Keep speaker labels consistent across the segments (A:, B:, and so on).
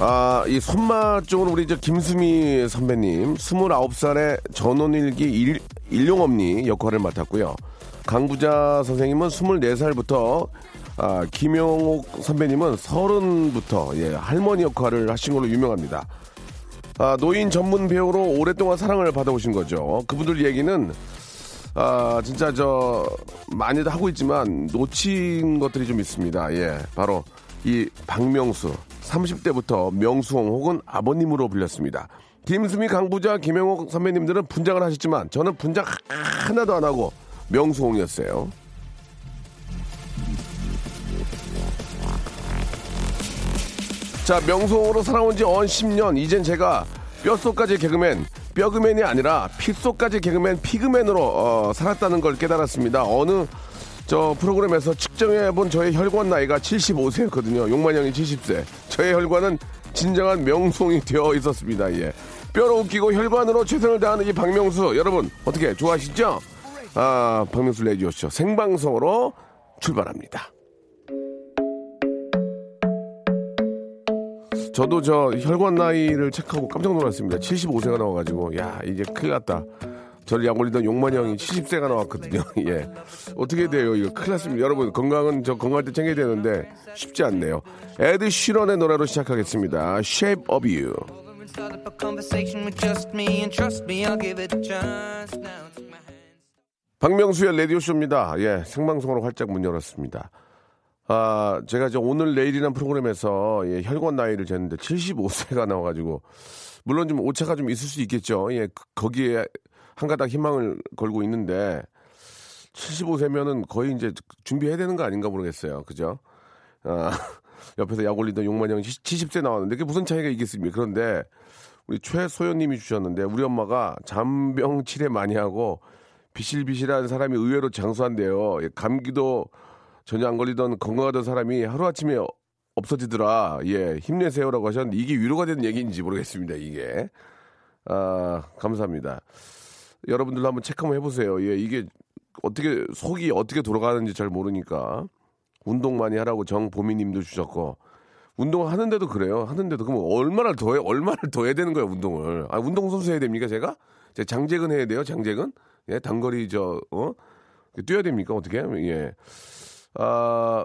A: 아, 이 손맛 쪽은 우리 저 김수미 선배님, 29살의 전원일기 일, 일용엄니 역할을 맡았고요. 강부자 선생님은 24살부터 아, 김영옥 선배님은 30부터 예, 할머니 역할을 하신 걸로 유명합니다. 아, 노인 전문 배우로 오랫동안 사랑을 받아오신 거죠. 그분들 얘기는 아, 진짜 저 많이들 하고 있지만 놓친 것들이 좀 있습니다. 예, 바로 이 박명수 30대부터 명수홍 혹은 아버님으로 불렸습니다. 김수미, 강부자, 김영옥 선배님들은 분장을 하셨지만 저는 분장 하나도 안 하고 명수홍이었어요. 자, 명수홍으로 살아온 지 언 10년. 이젠 제가 뼛속까지 개그맨, 뼈그맨이 아니라 핏속까지 개그맨, 피그맨으로 어, 살았다는 걸 깨달았습니다. 어느 저 프로그램에서 측정해본 저의 혈관 나이가 75세였거든요. 용만형이 70세. 저의 혈관은 진정한 명송이 되어 있었습니다. 예. 뼈로 웃기고 혈관으로 최선을 다하는 이 박명수. 여러분, 어떻게 좋아하시죠? 아, 박명수 레디오쇼 생방송으로 출발합니다. 저도 저 혈관 나이를 체크하고 깜짝 놀랐습니다. 75세가 나와가지고, 야, 이제 큰일 났다. 저를 약 올리던 용만 형이 70세가 나왔거든요. 예. 어떻게 돼요? 이거 큰일 났습니다. 여러분, 건강은 저 건강할 때 챙겨야 되는데 쉽지 않네요. 에드 시런의 노래로 시작하겠습니다. Shape of You. 박명수의 라디오쇼입니다. 예, 생방송으로 활짝 문 열었습니다. 아, 제가 이제 오늘 내일이라는 프로그램에서 예, 혈관 나이를 쟀는데 75세가 나와가지고 물론 좀 오차가 좀 있을 수 있겠죠. 예, 그, 거기에 한 가닥 희망을 걸고 있는데 75세면은 거의 이제 준비해야 되는 거 아닌가 모르겠어요. 그죠? 아, 옆에서 약 올리던 용만형 70세 나왔는데 그게 무슨 차이가 있겠습니까? 그런데 우리 최소연님이 주셨는데 우리 엄마가 잠병 치레 많이 하고 비실비실한 사람이 의외로 장수한대요. 예, 감기도 전혀 안 걸리던 건강하던 사람이 하루아침에 없어지더라. 예, 힘내세요라고 하셨는데 이게 위로가 되는 얘기인지 모르겠습니다. 이게. 아, 감사합니다. 여러분들도 한번 체크 한번 해보세요. 예, 이게 어떻게 속이 어떻게 돌아가는지 잘 모르니까 운동 많이 하라고 정보미님도 주셨고 운동 하는데도 그래요. 하는데도 그럼 얼마나 더 해, 얼마를 더 해야 되는 거예요 운동을. 아 운동 선수 해야 됩니까 제가? 제 장재근 해야 돼요 장재근? 예, 단거리 저 어? 뛰어야 됩니까 어떻게? 예. 아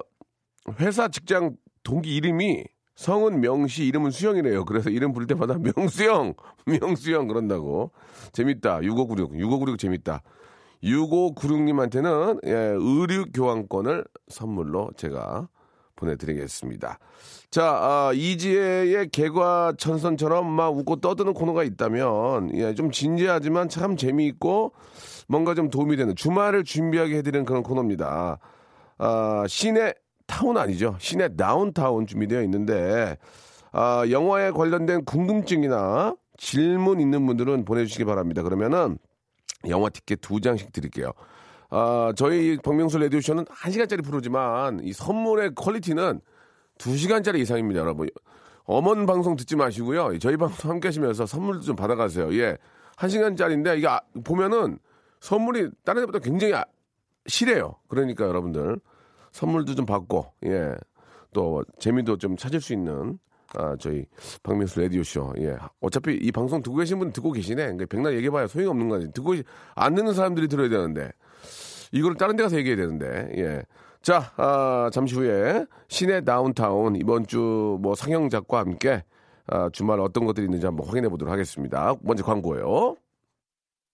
A: 회사 직장 동기 이름이 성은 명시, 이름은 수영이래요. 그래서 이름 부를 때마다 명수형, 명수형 그런다고. 재밌다. 6596, 6596 재밌다. 6596님한테는 예, 의류 교환권을 선물로 제가 보내드리겠습니다. 자, 아, 이지혜의 개과천선처럼 막 웃고 떠드는 코너가 있다면, 예, 좀 진지하지만 참 재미있고 뭔가 좀 도움이 되는 주말을 준비하게 해드리는 그런 코너입니다. 아, 시네타운 아니죠. 시네 다운타운 준비되어 있는데 아, 영화에 관련된 궁금증이나 질문 있는 분들은 보내주시기 바랍니다. 그러면은 영화 티켓 두 장씩 드릴게요. 아, 저희 박명수 라디오쇼는 1시간짜리 프로지만 이 선물의 퀄리티는 2시간짜리 이상입니다, 여러분. 어먼 방송 듣지 마시고요. 저희 방송 함께 하시면서 선물도 좀 받아가세요. 예. 1시간짜리인데 이게 아, 보면은 선물이 다른 데보다 굉장히 아, 실해요. 그러니까 여러분들 선물도 좀 받고 예. 또 재미도 좀 찾을 수 있는 아, 저희 박명수 라디오쇼. 예. 어차피 이 방송 듣고 계신 분 듣고 계시네. 그러니까 백날 얘기해봐야 소용이 없는 거지. 듣고 안 듣는 사람들이 들어야 되는데. 이거를 다른 데 가서 얘기해야 되는데. 예. 자, 아, 잠시 후에 시내 다운타운 이번 주 뭐 상영작과 함께 아, 주말 어떤 것들이 있는지 한번 확인해 보도록 하겠습니다. 먼저 광고예요.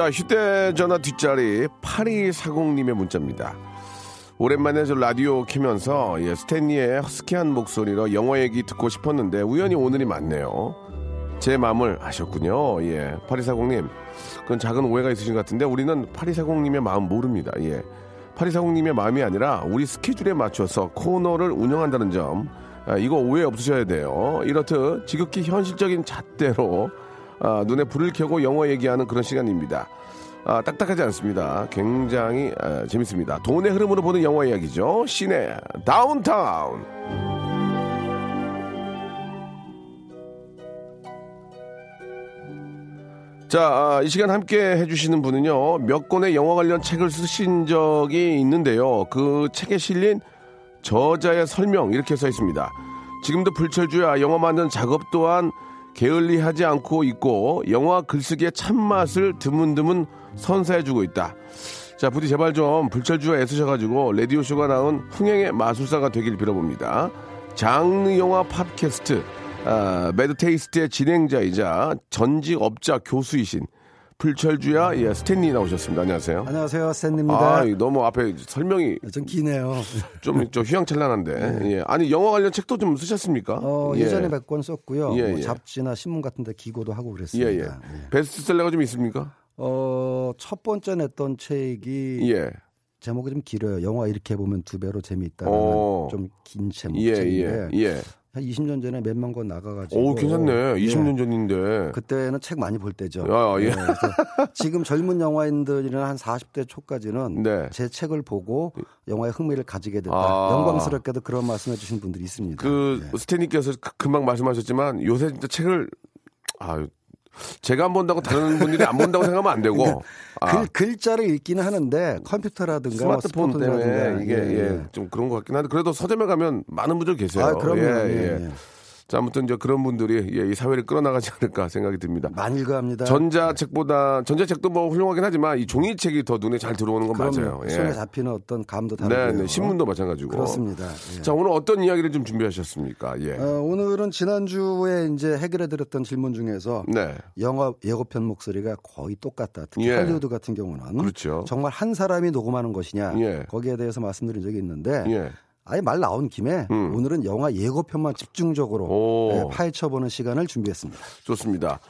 A: 자, 휴대전화 뒷자리 8240님의 문자입니다. 오랜만에 저 라디오 키면서 예, 스탠리의 허스키한 목소리로 영어 얘기 듣고 싶었는데 우연히 오늘이 맞네요. 제 마음을 아셨군요. 예. 8240님. 그건 작은 오해가 있으신 것 같은데 우리는 8240님의 마음 모릅니다. 예. 8240님의 마음이 아니라 우리 스케줄에 맞춰서 코너를 운영한다는 점. 아, 이거 오해 없으셔야 돼요. 이렇듯 지극히 현실적인 잣대로 아, 눈에 불을 켜고 영어 얘기하는 그런 시간입니다. 아, 딱딱하지 않습니다. 굉장히 아, 재밌습니다. 돈의 흐름으로 보는 영화 이야기죠. 시내 다운타운. 자, 아, 이 시간 함께 해주시는 분은요, 몇 권의 영화 관련 책을 쓰신 적이 있는데요. 그 책에 실린 저자의 설명, 이렇게 써 있습니다. 지금도 불철주야 영화 만드는 작업 또한 게을리하지 않고 있고, 영화 글쓰기의 참맛을 드문드문 선사해주고 있다. 자, 부디 제발 좀 불철주야 애쓰셔가지고, 라디오쇼가 나온 흥행의 마술사가 되길 빌어봅니다. 장르 영화 팟캐스트, 아, 배드테이스트의 진행자이자 전직 업자 교수이신 불철주야 예, 스탠리 나오셨습니다. 안녕하세요.
B: 안녕하세요, 스탠리입니다.
A: 아, 너무 앞에 설명이
B: 좀 기네요.
A: 좀, 좀 휘황찬란한데. 예. 아니, 영화 관련 책도 좀 쓰셨습니까?
B: 어,
A: 예.
B: 예전에 몇 권 썼고요.
A: 예,
B: 뭐
A: 예.
B: 잡지나 신문 같은 데 기고도 하고
A: 예,
B: 그랬습니다.
A: 예. 베스트셀러가 좀 있습니까?
B: 어, 첫 번째 냈던 책이
A: 예.
B: 제목이 좀 길어요. 영화 이렇게 보면 두 배로 재미있다는
A: 어.
B: 좀긴
A: 예,
B: 제목책인데
A: 예, 예.
B: 한 20년 전에 몇만 권 나가가지고
A: 오, 괜찮네.
B: 예.
A: 20년 전인데.
B: 그때는 책 많이 볼 때죠.
A: 아, 예.
B: 그래서 지금 젊은 영화인들이나 한 40대 초까지는
A: 네.
B: 제 책을 보고 영화에 흥미를 가지게 됐다.
A: 아.
B: 영광스럽게도 그런 말씀해 주신 분들이 있습니다.
A: 그,
B: 예.
A: 스탠리께서 그- 금방 말씀하셨지만 요새 진짜 책을, 아 제가 안 본다고 다른 분들이 안 본다고 생각하면 안 되고. 아,
B: 글, 글자를 읽기는 하는데 컴퓨터라든가
A: 스마트폰
B: 뭐
A: 때문에 이게
B: 예,
A: 예, 좀 그런 것 같긴 한데 그래도 서점에 가면 많은 분들 계세요.
B: 아, 그럼요.
A: 예,
B: 예,
A: 예.
B: 예.
A: 자, 아무튼 이제 그런 분들이 예, 이 사회를 끌어나가지 않을까 생각이 듭니다.
B: 많이 읽어합니다.
A: 전자책보다 전자책도 뭐 훌륭하긴 하지만 이 종이책이 더 눈에 잘 들어오는 건. 맞아요. 예.
B: 손에 잡히는 어떤 감도
A: 네,
B: 다르고요.
A: 네, 신문도 마찬가지고.
B: 그렇습니다. 예.
A: 자, 오늘 어떤 이야기를 좀 준비하셨습니까? 예.
B: 어, 오늘은 지난주에 이제 해결해 드렸던 질문 중에서
A: 네.
B: 영화 예고편 목소리가 거의 똑같다. 특히
A: 예.
B: 할리우드 같은 경우는
A: 그렇죠.
B: 정말 한 사람이 녹음하는 것이냐
A: 예.
B: 거기에 대해서 말씀드린 적이 있는데
A: 예.
B: 아예 말 나온 김에
A: 음.
B: 오늘은 영화 예고편만 집중적으로
A: 오.
B: 예, 파헤쳐보는 시간을 준비했습니다.
A: 좋습니다.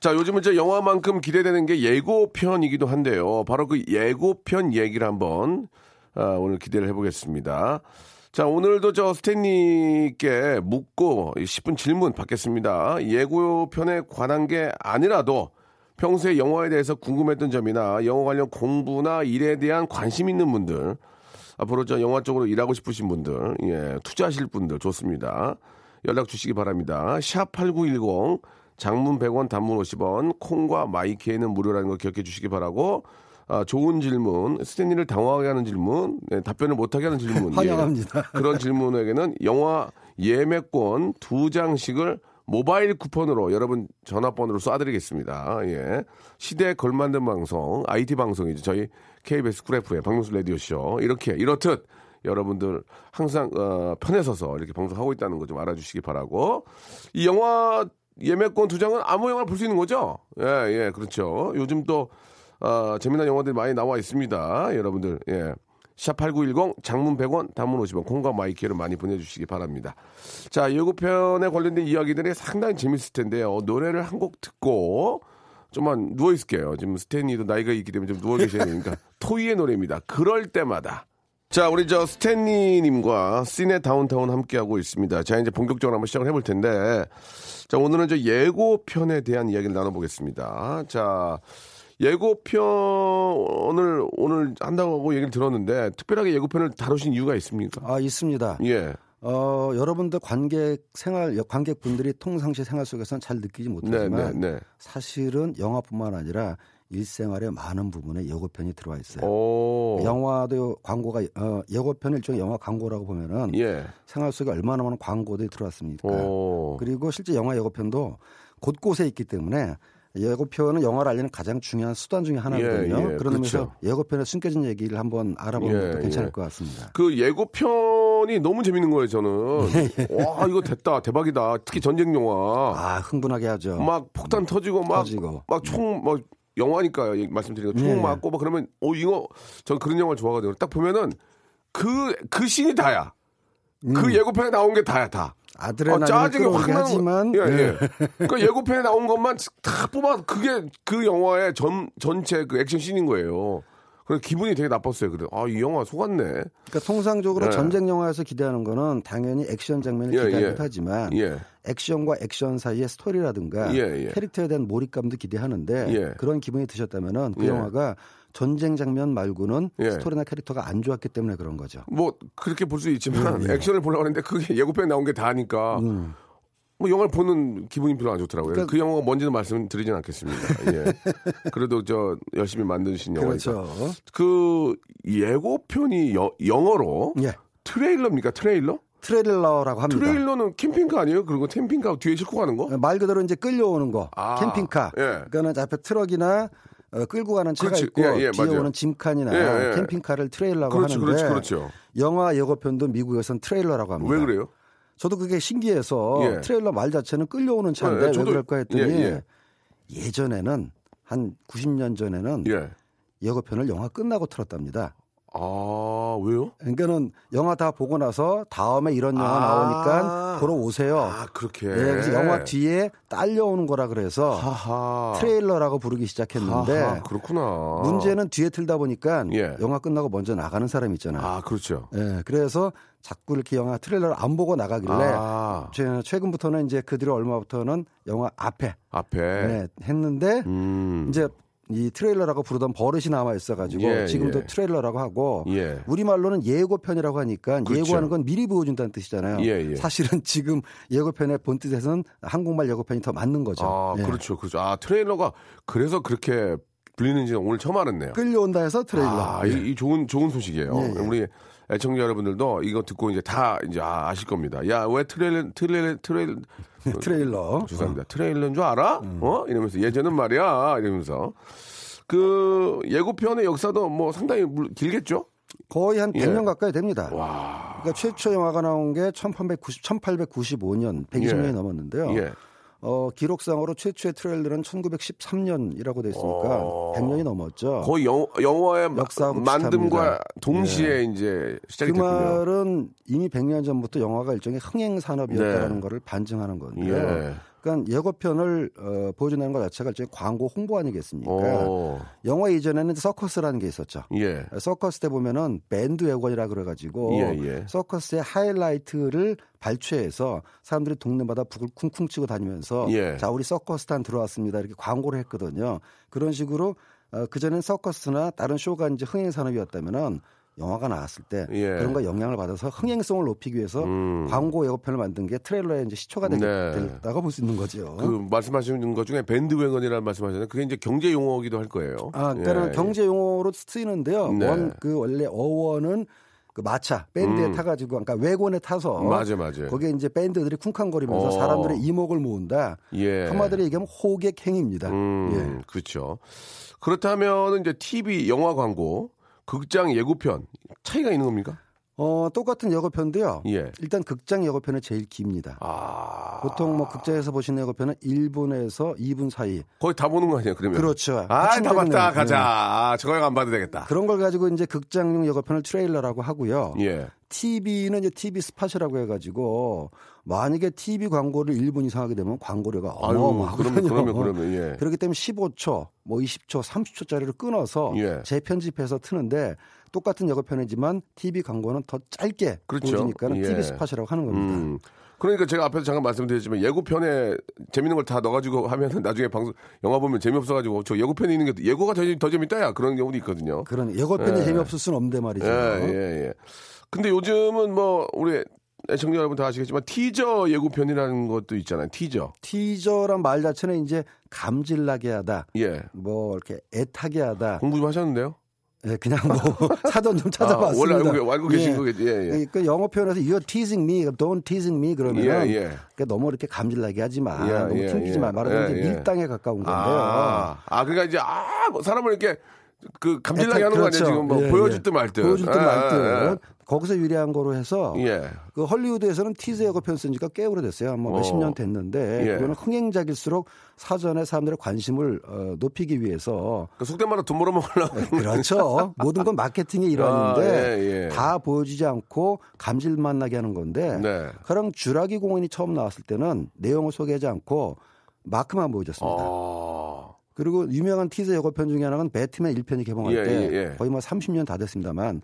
A: 자, 요즘은 이제 영화만큼 기대되는 게 예고편이기도 한데요. 바로 그 예고편 얘기를 한번 아, 오늘 기대를 해보겠습니다. 자, 오늘도 저 스탠리께 묻고 10분 질문 받겠습니다. 예고편에 관한 게 아니라도 평소에 영화에 대해서 궁금했던 점이나 영화 관련 공부나 일에 대한 관심 있는 분들 앞으로 저 영화 쪽으로 일하고 싶으신 분들, 예, 투자하실 분들 좋습니다. 연락 주시기 바랍니다. 샵 8910 장문 100원 단문 50원 콩과 마이케이는 무료라는 거 기억해 주시기 바라고 아, 좋은 질문, 스탠리를 당황하게 하는 질문, 네, 답변을 못하게 하는 질문.
B: 환영합니다.
A: 예, 그런 질문에게는 영화 예매권 두 장씩을 모바일 쿠폰으로 여러분 전화번호로 쏴드리겠습니다. 예. 시대에 걸맞는 방송, IT 방송이죠. 저희 KBS 쿨 FM 박명수 라디오쇼. 이렇게, 이렇듯 여러분들 항상, 어, 편에 서서 이렇게 방송하고 있다는 거 좀 알아주시기 바라고. 이 영화 예매권 두 장은 아무 영화를 볼 수 있는 거죠? 예, 예, 그렇죠. 요즘 또, 어, 재미난 영화들이 많이 나와 있습니다. 여러분들, 예. 샵8910 장문 100원 단문 50원 콩과 마이케이를 많이 보내주시기 바랍니다. 자 예고편에 관련된 이야기들이 상당히 재밌을 텐데요. 노래를 한 곡 듣고 좀만 누워 있을게요. 지금 스탠리도 나이가 있기 때문에 좀 누워 계셔야 되니까 토이의 노래입니다. 그럴 때마다. 자, 우리 저 스탠리님과 시네 다운타운 함께하고 있습니다. 자, 이제 본격적으로 한번 시작을 해볼 텐데, 자, 오늘은 저 예고편에 대한 이야기를 나눠보겠습니다. 자, 예고편을 오늘 한다고 얘기를 들었는데, 특별하게 예고편을 다루신 이유가 있습니까?
B: 아 있습니다.
A: 예.
B: 어, 여러분들 관객 생활 관객분들이 통상시 생활 속에서는 잘 느끼지
A: 네,
B: 못하지만
A: 네, 네.
B: 사실은 영화뿐만 아니라 일생활의 많은 부분에 예고편이 들어와 있어요.
A: 오.
B: 영화도 광고가 어, 예고편 일종의 영화 광고라고 보면은
A: 예.
B: 생활 속에 얼마나 많은 광고들이 들어왔습니까?
A: 오.
B: 그리고 실제 영화 예고편도 곳곳에 있기 때문에 예고편은 영화를 알리는 가장 중요한 수단 중에 하나거든요.
A: 예, 예,
B: 그런 의미에서
A: 그렇죠.
B: 예고편에 숨겨진 얘기를 한번 알아보는
A: 예,
B: 것도 괜찮을
A: 예.
B: 것 같습니다.
A: 그 예고편이 너무 재밌는 거예요, 저는. 와, 이거 됐다. 대박이다. 특히 전쟁 영화.
B: 아 흥분하게 하죠.
A: 막 폭탄 터지고 막. 막 총 막 영화니까 이- 말씀드린 거총
B: 예.
A: 맞고 막 그러면 어 이거 전 그런 영화 좋아하거든요. 딱 보면은 그그 씬이 다야. 그 예고편에 나온 게 다야 다.
B: 음. 아드레날린
A: 짜증이 확
B: 하지만
A: 예,
B: 예.
A: 예. 그 예고편에 나온 것만 다 뽑아 그게 그 영화의 전 전체 그 액션 씬인 거예요. 그래서 기분이 되게 나빴어요. 그래. 아, 이 영화 속았네.
B: 그러니까 통상적으로
A: 예.
B: 전쟁 영화에서 기대하는 거는 당연히 액션 장면을
A: 예,
B: 기대하긴
A: 예.
B: 하지만
A: 예.
B: 액션과 액션 사이의 스토리라든가
A: 예, 예.
B: 캐릭터에 대한 몰입감도 기대하는데
A: 예.
B: 그런 기분이 드셨다면은 그
A: 예.
B: 영화가 전쟁 장면 말고는
A: 예.
B: 스토리나 캐릭터가 안 좋았기 때문에 그런 거죠.
A: 뭐 그렇게 볼 수 있지만
B: 예, 예.
A: 액션을 보려고 하는데 그게 예고편에 나온 게 다니까
B: 음.
A: 뭐 영화를 보는 기분이 별로 안 좋더라고요. 그
B: 그러니까-
A: 영화가 뭔지는 말씀드리진 않겠습니다. 예. 그래도 저 열심히 만드신 영화니까.
B: 그렇죠.
A: 그 예고편이 여- 영어로
B: 예.
A: 트레일러입니까? 트레일러?
B: 트레일러라고 합니다.
A: 트레일러는 캠핑카 아니에요? 그리고 캠핑카 뒤에 싣고 가는 거?
B: 말 그대로 이제 끌려오는 거
A: 아,
B: 캠핑카
A: 예.
B: 그거는 앞에 트럭이나 어, 끌고 가는 차가
A: 그렇지.
B: 있고
A: 예, 예,
B: 뒤에
A: 맞아요.
B: 오는 짐칸이나
A: 예, 예.
B: 캠핑카를 트레일러라고
A: 그렇죠,
B: 하는데
A: 그렇죠, 그렇죠.
B: 영화 예고편도 미국에선 트레일러라고 합니다.
A: 왜 그래요?
B: 저도 그게 신기해서
A: 예.
B: 트레일러 말 자체는 끌려오는 차인데
A: 예,
B: 왜 그럴까 했더니
A: 예,
B: 예, 전에는한 90년 전에는
A: 예.
B: 예고편을 영화 끝나고 틀었답니다.
A: 아, 왜요?
B: 그러니까는 영화 다 보고 나서 다음에 이런 영화
A: 아.
B: 나오니까 보러 오세요.
A: 아, 그렇게.
B: 예, 그래서 영화 뒤에 딸려오는 거라 그래서
A: 하하.
B: 트레일러라고 부르기 시작했는데
A: 하하, 그렇구나.
B: 문제는 뒤에 틀다 보니까
A: 예.
B: 영화 끝나고 먼저 나가는 사람 있잖아요.
A: 아, 그렇죠.
B: 예, 그래서 자꾸 이렇게 영화 트레일러를 안 보고 나가길래
A: 아,
B: 최- 최근부터는 이제 그 뒤로 얼마부터는 영화 앞에
A: 앞에.
B: 네, 했는데
A: 음.
B: 이제 이 트레일러라고 부르던 버릇이 남아 있어가지고
A: 예,
B: 지금도
A: 예.
B: 트레일러라고 하고
A: 예.
B: 우리 말로는 예고편이라고 하니까
A: 그렇죠.
B: 예고하는 건 미리 보여준다는 뜻이잖아요.
A: 예, 예.
B: 사실은 지금 예고편의 본 뜻에서는 한국말 예고편이 더 맞는 거죠.
A: 아,
B: 예.
A: 그렇죠. 그렇죠. 아, 트레일러가 그래서 그렇게 불리는지는 오늘 처음 알았네요.
B: 끌려온다 해서 트레일러.
A: 아, 이, 이 좋은 좋은 소식이에요. 우리 애청자 여러분들도 이거 듣고 이제 다 이제 아, 아실 겁니다. 야, 왜 트레일러 트레일러 트레일
B: 트레일러.
A: 죄송합니다. 트레일러인 줄 알아?
B: 음.
A: 어? 이러면서 예전은 말이야. 이러면서 그 예고편의 역사도 뭐 상당히 물- 길겠죠?
B: 거의 한 100년
A: 예.
B: 가까이 됩니다.
A: 와.
B: 그러니까 최초 영화가 나온 게 1890, 1895년, 120년이
A: 예.
B: 넘었는데요.
A: 예.
B: 어, 기록상으로 최초의 트레일러는 1913년이라고 돼 있으니까
A: 어.
B: 100년이 넘었죠.
A: 거의 영, 영화의
B: 역사하고
A: 만듦과. 동시에 이제 시작이
B: 그
A: 됐군요.
B: 말은 이미 100년 전부터 영화가 일종의 흥행 산업이었다는
A: 네.
B: 거를 반증하는 건데요.
A: 예.
B: 그러니까 예고편을 어, 보여준다는 것 자체가 일종의 광고 홍보 아니겠습니까?
A: 오.
B: 영화 이전에는 서커스라는 게 있었죠.
A: 예.
B: 서커스 때 보면은 밴드 외관이라 그래가지고
A: 예, 예.
B: 서커스의 하이라이트를 발췌해서 사람들이 동네마다 북을 쿵쿵 치고 다니면서
A: 예.
B: 자 우리 서커스단 들어왔습니다 이렇게 광고를 했거든요. 그런 식으로 어, 그 전엔 서커스나 다른 쇼가 이제 흥행 산업이었다면은 영화가 나왔을 때
A: 예.
B: 그런 거 영향을 받아서 흥행성을 높이기 위해서
A: 음.
B: 광고 예고편을 만든 게 트레일러에 이제 시초가 되겠,
A: 네.
B: 됐다고 볼 수 있는 거죠.
A: 그 말씀하시는 것 중에 밴드웨건이라는 말씀하셨는데 그게 이제 경제 용어기도 할 거예요.
B: 아, 그러니까
A: 예.
B: 경제 용어로 쓰이는데요.
A: 네.
B: 원그 원래 어원은 그 마차 밴드에
A: 음.
B: 타가지고 그러니까 외곤에 타서
A: 맞아, 맞아.
B: 거기에 이제 밴드들이 쿵쾅거리면서
A: 어.
B: 사람들의 이목을 모은다.
A: 예.
B: 한마디로 얘기하면 호객행입니다.
A: 음,
B: 예.
A: 그렇죠. 그렇다면 이제 TV 영화 광고, 극장 예고편 차이가 있는 겁니까?
B: 어, 똑같은 예고편도요.
A: 예.
B: 일단 극장 예고편은 제일 깁니다.
A: 아.
B: 보통 뭐 극장에서 보시는 예고편은 1분에서 2분 사이.
A: 거의 다 보는 거 아니에요, 그러면?
B: 그렇죠.
A: 아, 다 봤다.
B: 내용.
A: 가자.
B: 네.
A: 아, 저거 안 봐도 되겠다.
B: 그런 걸 가지고 이제 극장용 예고편을 트레일러라고 하고요.
A: 예.
B: TV는 이제 TV 스팟이라고 해가지고 만약에 TV 광고를 1분 이상 하게 되면 광고료가 어마어마하거든요.
A: 그러면, 그러면, 그러면, 예.
B: 그렇기 때문에 15초, 뭐 20초, 30초짜리를 끊어서
A: 예.
B: 재편집해서 트는데 똑같은 예고편이지만 TV 광고는 더 짧게
A: 그렇죠.
B: 보여주니까
A: 예.
B: TV 스팟이라고 하는 겁니다.
A: 음. 그러니까 제가 앞에서 잠깐 말씀드렸지만 예고편에 재밌는 걸 다 넣어가지고 하면은 나중에 방송 영화 보면 재미없어가지고 저 예고편에 있는 게 예고가 더, 더 재밌다야 그런 경우도 있거든요.
B: 그런 예고편이
A: 예.
B: 재미없을 수는 없는데 말이죠.
A: 예, 예, 예. 근데 요즘은 뭐 우리 애청자 여러분 다 아시겠지만 티저 예고편이라는 것도 있잖아요. 티저.
B: 티저란 말 자체는 이제 감질나게 하다,
A: 예.
B: 뭐 이렇게 애타게 하다.
A: 공부 좀 하셨는데요?
B: 예, 그냥 뭐 사전 좀 찾아봤습니다.
A: 아, 원래 알고, 알고 계신 거겠지. 예, 예.
B: 그 영어 표현에서 you're teasing me, don't teasing me 그러면
A: 예, 예.
B: 그러니까 너무 이렇게 감질나게 하지 마,
A: 예,
B: 너무
A: 예,
B: 튕기지
A: 예.
B: 마. 말하자면
A: 예,
B: 이제
A: 예.
B: 밀당에 가까운 건데요.
A: 아, 아, 그러니까 이제 아, 뭐 사람을 이렇게 그 감질나게
B: 약간
A: 하는 거 아니야
B: 그렇죠.
A: 지금 뭐
B: 예,
A: 보여줄
B: 예.
A: 듯말 듯.
B: 보여줄 듯
A: 예,
B: 말 듯.
A: 예,
B: 거기서 유리한 거로 해서
A: 예. 예.
B: 그 헐리우드에서는 티즈 영어 표현 쓴 지가 꽤 오래됐어요. 뭐 몇십
A: 어.
B: 년 됐는데
A: 예.
B: 그거는 흥행작일수록 사전에 사람들의 관심을 어, 높이기 위해서
A: 그 속된 말로 돈 벌어먹으려고.
B: 그렇죠. 모든 건 마케팅의 일환인데
A: 아, 예, 예.
B: 다 보여주지 않고 감질만 나게 하는 건데
A: 네.
B: 그랑 주라기 공원이 처음 나왔을 때는 내용을 소개하지 않고 마크만 보여줬습니다.
A: 아.
B: 그리고 유명한 티저 예고편 중에 하나는 배트맨 1편이 개봉할
A: 예,
B: 때
A: 예, 예.
B: 거의 뭐 30년 다 됐습니다만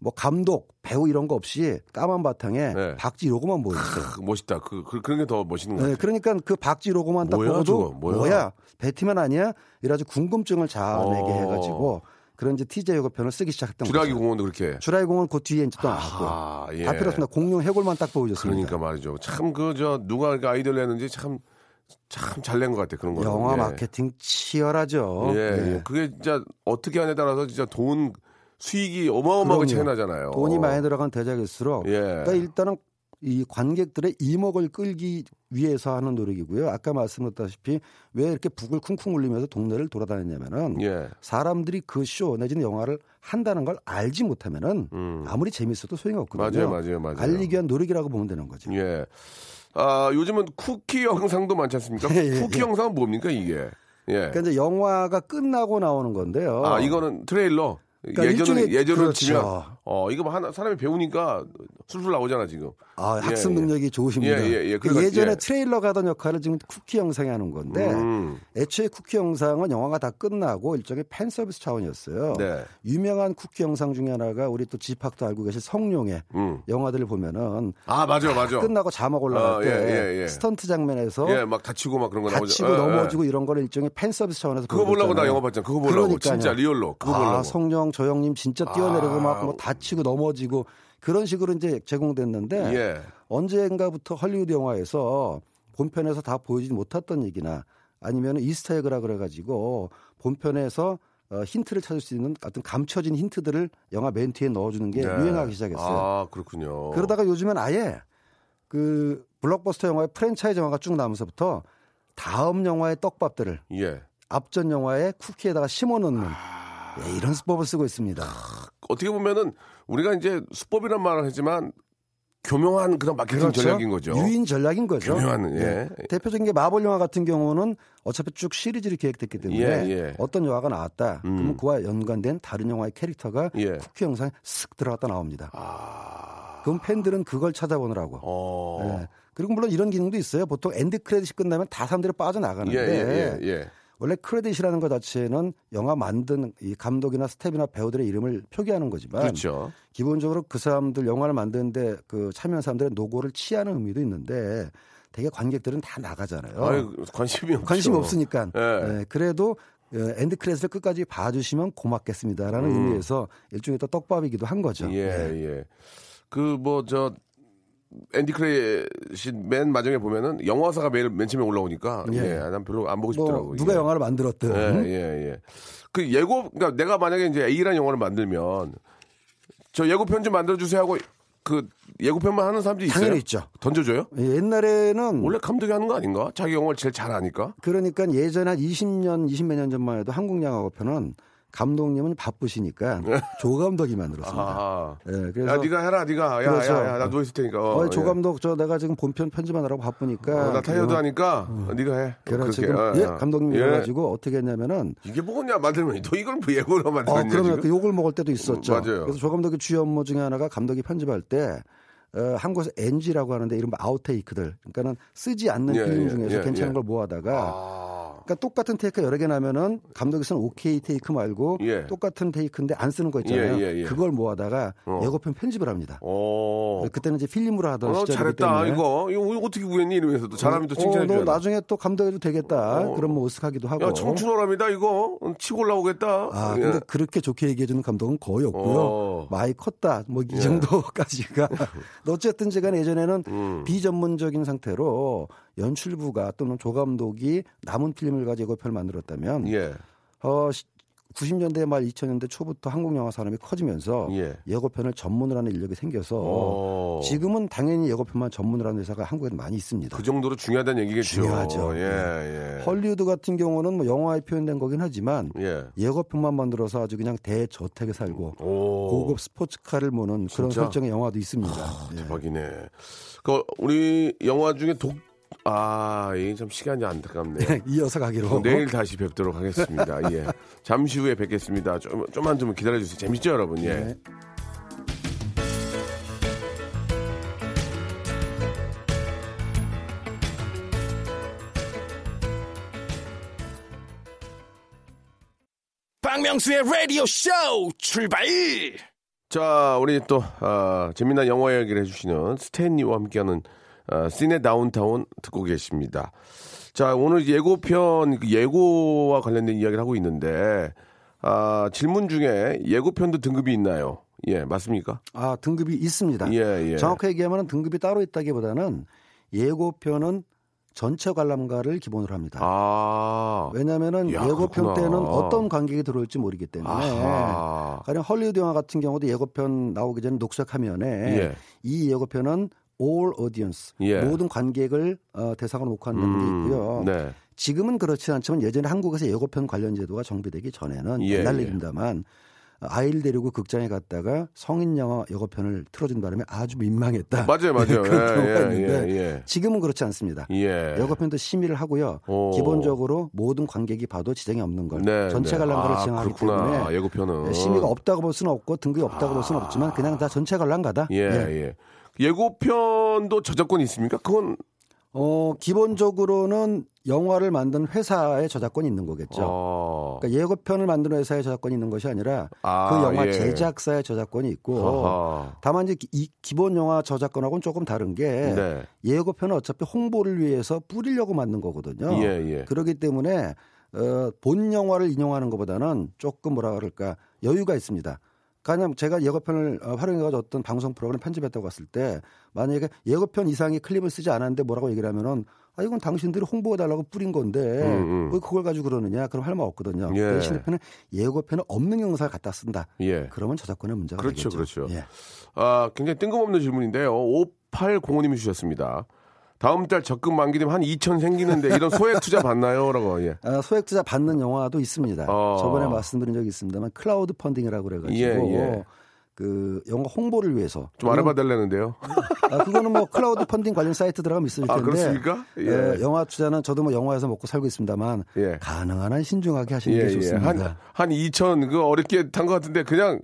B: 뭐 감독, 배우 이런 거 없이 까만 바탕에
A: 네.
B: 박쥐 로고만 보여줬어요.
A: 크, 멋있다. 그, 그 그런 게 더 멋있는 거
B: 네. 그러니까 그 박쥐 로고만 딱
A: 뭐야,
B: 보고도
A: 저거? 뭐야?
B: 배트맨 아니야? 이래가지고 궁금증을 자아내게
A: 어.
B: 해가지고 그런 이제 티저 예고편을 쓰기 시작했던
A: 주라기
B: 거죠.
A: 공원도 그렇게.
B: 주라기 공원 그 뒤에 이제 또 나왔고
A: 아, 예.
B: 다 필요 없습니다. 공룡 해골만 딱 보여줬습니다.
A: 그러니까 말이죠. 참 그 저 누가 그 아이디어를 냈는지 참 참 잘 낸 것 같아 그런 거.
B: 영화
A: 예.
B: 마케팅 치열하죠.
A: 예,
B: 네.
A: 예. 그게 진짜 어떻게 하냐에 따라서 진짜 돈 수익이 어마어마하게. 차이 나잖아요.
B: 돈이 많이 들어간 대작일수록
A: 예.
B: 그러니까 일단은 이 관객들의 이목을 끌기 위해서 하는 노력이고요. 아까 말씀드렸다시피 왜 이렇게 북을 쿵쿵 울리면서 동네를 돌아다녔냐면은
A: 예.
B: 사람들이 그 쇼 내지는 영화를 한다는 걸 알지 못하면은
A: 음.
B: 아무리 재밌어도 소용이 없거든요.
A: 맞아요, 맞아요, 맞아요.
B: 알리기 위한 노력이라고 보면 되는 거죠.
A: 예. 아, 요즘은 쿠키 영상도 많지 않습니까?
B: 예, 예,
A: 쿠키
B: 예.
A: 영상은 뭡니까, 이게? 예.
B: 그러니까 이제 영화가 끝나고 나오는 건데요.
A: 아, 이거는 트레일러.
B: 그러니까
A: 예전에
B: 일종의-
A: 예전으로
B: 그렇죠.
A: 치면 어 이거 뭐 하나 사람이 배우니까 술술 나오잖아 지금.
B: 아,
A: 예,
B: 학습
A: 예.
B: 능력이 좋으십니다.
A: 예, 예, 예.
B: 그
A: 그러니까,
B: 예전에
A: 예.
B: 트레일러가 하던 역할을 지금 쿠키 영상이 하는 건데
A: 음.
B: 애초에 쿠키 영상은 영화가 다 끝나고 일종의 팬 서비스 차원이었어요.
A: 네.
B: 유명한 쿠키 영상 중에 하나가 우리 또 지팍도 알고 계실 성룡의
A: 음.
B: 영화들을 보면은
A: 아 맞아 맞아.
B: 끝나고 자막 올라갈
A: 어,
B: 때
A: 예, 예, 예.
B: 스턴트 장면에서
A: 예, 막 다치고 막 그런 거.
B: 다치고
A: 예, 예.
B: 넘어지고 이런 거를 일종의 팬 서비스 차원에서
A: 그거 보려고 나. 영화 봤잖아. 그거 보려고
B: 그러니까요.
A: 진짜 리얼로 그거
B: 아,
A: 보려고.
B: 저 형님 진짜 뛰어내리고
A: 아.
B: 막뭐 다치고 넘어지고 그런 식으로 이제 제공됐는데
A: 예.
B: 언젠가부터 헐리우드 영화에서 본편에서 다 보여주지 못했던 얘기나 아니면 이스터에그라 그래가지고 본편에서 어, 힌트를 찾을 수 있는 어떤 감춰진 힌트들을 영화 맨 뒤에 넣어주는 게
A: 네.
B: 유행하기 시작했어요.
A: 아 그렇군요.
B: 그러다가 요즘엔 아예 그 블록버스터 영화의 프랜차이즈 영화가 쭉 나오면서부터 다음 영화의 떡밥들을
A: 예.
B: 앞전 영화의 쿠키에다가 심어놓는
A: 아.
B: 예, 이런 수법을 쓰고 있습니다.
A: 어떻게 보면은 우리가 이제 수법이란 말을 하지만 교묘한 그런 마케팅 전략인 거죠.
B: 그렇죠? 유인 전략인 거죠.
A: 교묘한, 예.
B: 대표적인 게 마블 영화 같은 경우는 어차피 쭉 시리즈로 기획됐기 때문에
A: 예, 예.
B: 어떤 영화가 나왔다.
A: 음.
B: 그러면 그와 연관된 다른 영화의 캐릭터가
A: 예.
B: 쿠키 영상에 쓱 들어갔다 나옵니다.
A: 아.
B: 그럼 팬들은 그걸 찾아보느라고.
A: 어.
B: 예. 그리고 물론 이런 기능도 있어요. 보통 엔드 크레딧이 끝나면 다 사람들이
A: 예,
B: 빠져나가는데
A: 예, 예, 예.
B: 원래 크레딧이라는 것 자체는 영화 만든 이 감독이나 스텝이나 배우들의 이름을 표기하는 거지만
A: 그렇죠.
B: 기본적으로 그 사람들 영화를 만드는데 그 참여한 사람들의 노고를 치하하는 의미도 있는데 대개 관객들은 다 나가잖아요.
A: 아유, 관심이 없죠.
B: 관심 없으니까.
A: 예.
B: 예, 그래도 어, 엔드 크레딧을 끝까지 봐주시면 고맙겠습니다라는
A: 음.
B: 의미에서 일종의 또 떡밥이기도 한 거죠.
A: 예,
B: 예.
A: 예. 그 뭐 저 엔드 크레딧이 맨 마지막에 보면은 영화사가 매일 맨 처음에 올라오니까
B: 예.
A: 예, 난 별로 안 보고
B: 뭐
A: 싶더라고.
B: 누가
A: 예.
B: 영화를 만들었든
A: 예, 예, 예. 그 예고 그러니까 내가 만약에 이제 A라는 영화를 만들면 저 예고편 좀 만들어 주세요 하고 그 예고편만 하는 사람들이 있어요.
B: 당연히 있죠.
A: 던져줘요?
B: 예, 옛날에는
A: 원래 감독이 하는 거 아닌가? 자기 영화를 제일 잘 아니까.
B: 그러니까 예전에 한 20년, 20몇 년 전만 해도 한국 영화 예고편은 감독님은 바쁘시니까 조 감독이 만들었습니다.
A: 아.
B: 예, 그래서
A: 야, 네가 해라, 네가. 야,
B: 그렇죠.
A: 야, 야, 나 누워 있을 테니까. 어,
B: 어, 조
A: 예.
B: 감독 저 내가 지금 본편 편집하느라고 바쁘니까
A: 어, 나 타이어드
B: 어,
A: 하니까 네가 해.
B: 그래
A: 그렇게.
B: 지금
A: 어,
B: 예
A: 어.
B: 감독님
A: 예.
B: 이래가지고 어떻게 했냐면은
A: 이게 뭐냐 만들면 너 이걸 뭐 예고로
B: 어
A: 만들었냐
B: 그러면
A: 지금?
B: 그 욕을 먹을 때도 있었죠.
A: 음, 맞아요.
B: 그래서 조 감독의 주요 업무 중에 하나가 감독이 편집할 때 어, 한국에서 NG라고 하는데 이른바 아웃테이크들 그러니까는 쓰지 않는
A: 예,
B: 필름
A: 예,
B: 중에서
A: 예,
B: 괜찮은
A: 예.
B: 걸 모아다가
A: 아.
B: 그러니까 똑같은 테이크 여러 개 나면은 감독이 쓰는 오케이 테이크 말고
A: 예.
B: 똑같은 테이크인데 안 쓰는 거 있잖아요.
A: 예, 예, 예.
B: 그걸 모아다가
A: 어.
B: 예고편 편집을 합니다.
A: 어.
B: 그때는 이제 필름으로 하던
A: 어,
B: 시절이기
A: 잘했다. 이거 이거 어떻게 구했니 이러면서 또 사람이 또 칭찬해
B: 어, 너
A: 줘요.
B: 나중에 또 감독해도 되겠다.
A: 어.
B: 그럼 뭐 으쓱하기도 하고.
A: 야 청춘어람이다 이거 치고 올라오겠다.
B: 아,
A: 예.
B: 근데 그렇게 좋게 얘기해 주는 감독은 거의 없고요.
A: 어.
B: 많이 컸다. 뭐이
A: 예.
B: 정도까지가. 어쨌든 제가 예전에는
A: 음.
B: 비전문적인 상태로 연출부가 또는 조감독이 남은 필름을 가지고 예고편을 만들었다면
A: 예.
B: 어, 시- 90년대 말 2000년대 초부터 한국 영화 산업이 커지면서
A: 예.
B: 예고편을 전문으로 하는 인력이 생겨서
A: 오.
B: 지금은 당연히 예고편만 전문으로 하는 회사가 한국에도 많이 있습니다.
A: 그 정도로 중요하다는 얘기겠죠.
B: 중요하죠.
A: 예, 예.
B: 헐리우드 같은 경우는 뭐 영화에 표현된 거긴 하지만
A: 예.
B: 예고편만 만들어서 아주 그냥 대저택에 살고
A: 오.
B: 고급 스포츠카를 모는 그런
A: 진짜?
B: 설정의 영화도 있습니다. 예.
A: 대박이네. 그 우리 영화 중에 독 아, 이게 참 시간이 안타깝네요.
B: 이어서 가기로.
A: 내일 다시 뵙도록 하겠습니다. 예. 잠시 후에 뵙겠습니다. 좀, 좀만 좀 기다려주세요. 재밌죠, 여러분? 예.
B: 네.
C: 박명수의 라디오 쇼 출발
A: 자, 우리 또, 아, 재미난 영화 이야기를 해주시는 스탠리와 함께하는 아, 시네 다운타운 듣고 계십니다. 자, 오늘 예고편, 그 예고와 관련된 이야기를 하고 있는데, 아, 질문 중에 예고편도 등급이 있나요? 예, 맞습니까?
B: 아 등급이 있습니다.
A: 예, 예.
B: 정확하게 얘기하면 등급이 따로 있다기보다는 예고편은 전체 관람가를 기본으로 합니다.
A: 아,
B: 왜냐하면은
A: 야,
B: 예고편
A: 그렇구나.
B: 때는 어떤 관객이 들어올지 모르기 때문에
A: 아하.
B: 가령 헐리우드 영화 같은 경우도 예고편 나오기 전에 녹색 화면에
A: 예.
B: 이 예고편은 all audience
A: 예.
B: 모든 관객을 어, 대상으로 놓고 하는 게 있고요.
A: 네.
B: 지금은 그렇지 않지만 예전에 한국에서 예고편 관련 제도가 정비되기 전에는
A: 예,
B: 옛날
A: 예.
B: 얘기입니다만 아이를 데리고 극장에 갔다가 성인 영화 예고편을 틀어준 바람에 아주 민망했다.
A: 맞아요, 맞아요.
B: 그런 경우가
A: 예,
B: 있는데
A: 예, 예.
B: 지금은 그렇지 않습니다.
A: 예.
B: 예고편도 심의를 하고요.
A: 오.
B: 기본적으로 모든 관객이 봐도 지장이 없는 걸
A: 네,
B: 전체
A: 네.
B: 관람가를
A: 아,
B: 지정하기. 때문에
A: 예고편은.
B: 심의가 없다고 볼 수는 없고 등급이 없다고 볼 수는 없지만 그냥 다 전체 관람가다.
A: 예, 예. 예고편도 저작권이 있습니까? 그건
B: 어, 기본적으로는 영화를 만든 회사의 저작권이 있는 거겠죠.
A: 어.
B: 그러니까 예고편을 만드는 회사의 저작권이 있는 것이 아니라
A: 아,
B: 그 영화
A: 예.
B: 제작사의 저작권이 있고
A: 아하.
B: 다만 이제 이 기본 영화 저작권하고는 조금 다른 게
A: 네.
B: 예고편은 어차피 홍보를 위해서 뿌리려고 만든 거거든요.
A: 예, 예.
B: 그렇기 때문에 어, 본 영화를 인용하는 것보다는 조금 뭐라 그럴까 여유가 있습니다. 그냥 제가 예고편을 어, 활용해가지고 어떤 방송 프로그램 편집했다고 했을 때 만약에 예고편 이상의 클립을 쓰지 않았는데 뭐라고 얘기를 하면은 아 이건 당신들이 홍보해달라고 뿌린 건데
A: 음, 음.
B: 왜 그걸 가지고 그러느냐 그럼 할 말 없거든요.
A: 예.
B: 대신에 편은 예고편은 없는 영상을 갖다 쓴다.
A: 예.
B: 그러면 저작권의 문제가
A: 그렇죠,
B: 되겠죠.
A: 그렇죠.
B: 예.
A: 아, 굉장히 뜬금없는 질문인데요. 5805님이 주셨습니다. 다음 달 적금 만기 되면 한 2천 생기는데 이런 소액 투자 받나요? 라고. 예.
B: 아, 소액 투자 받는 영화도 있습니다.
A: 어.
B: 저번에 말씀드린 적이 있습니다만 크라우드 펀딩이라고 그래 가지고
A: 예, 예.
B: 그 영화 홍보를 위해서
A: 좀 알아봐 달라는데요.
B: 아, 그거는 뭐 크라우드 펀딩 관련 사이트 들어가면 있을
A: 아,
B: 텐데.
A: 그렇습니까? 예.
B: 에, 영화 투자는 저도 뭐 영화에서 먹고 살고 있습니다만
A: 예.
B: 가능한 한 신중하게 하시는
A: 예,
B: 게
A: 예.
B: 좋습니다.
A: 한, 한 2천, 그 어렵게 탄 것 같은데 그냥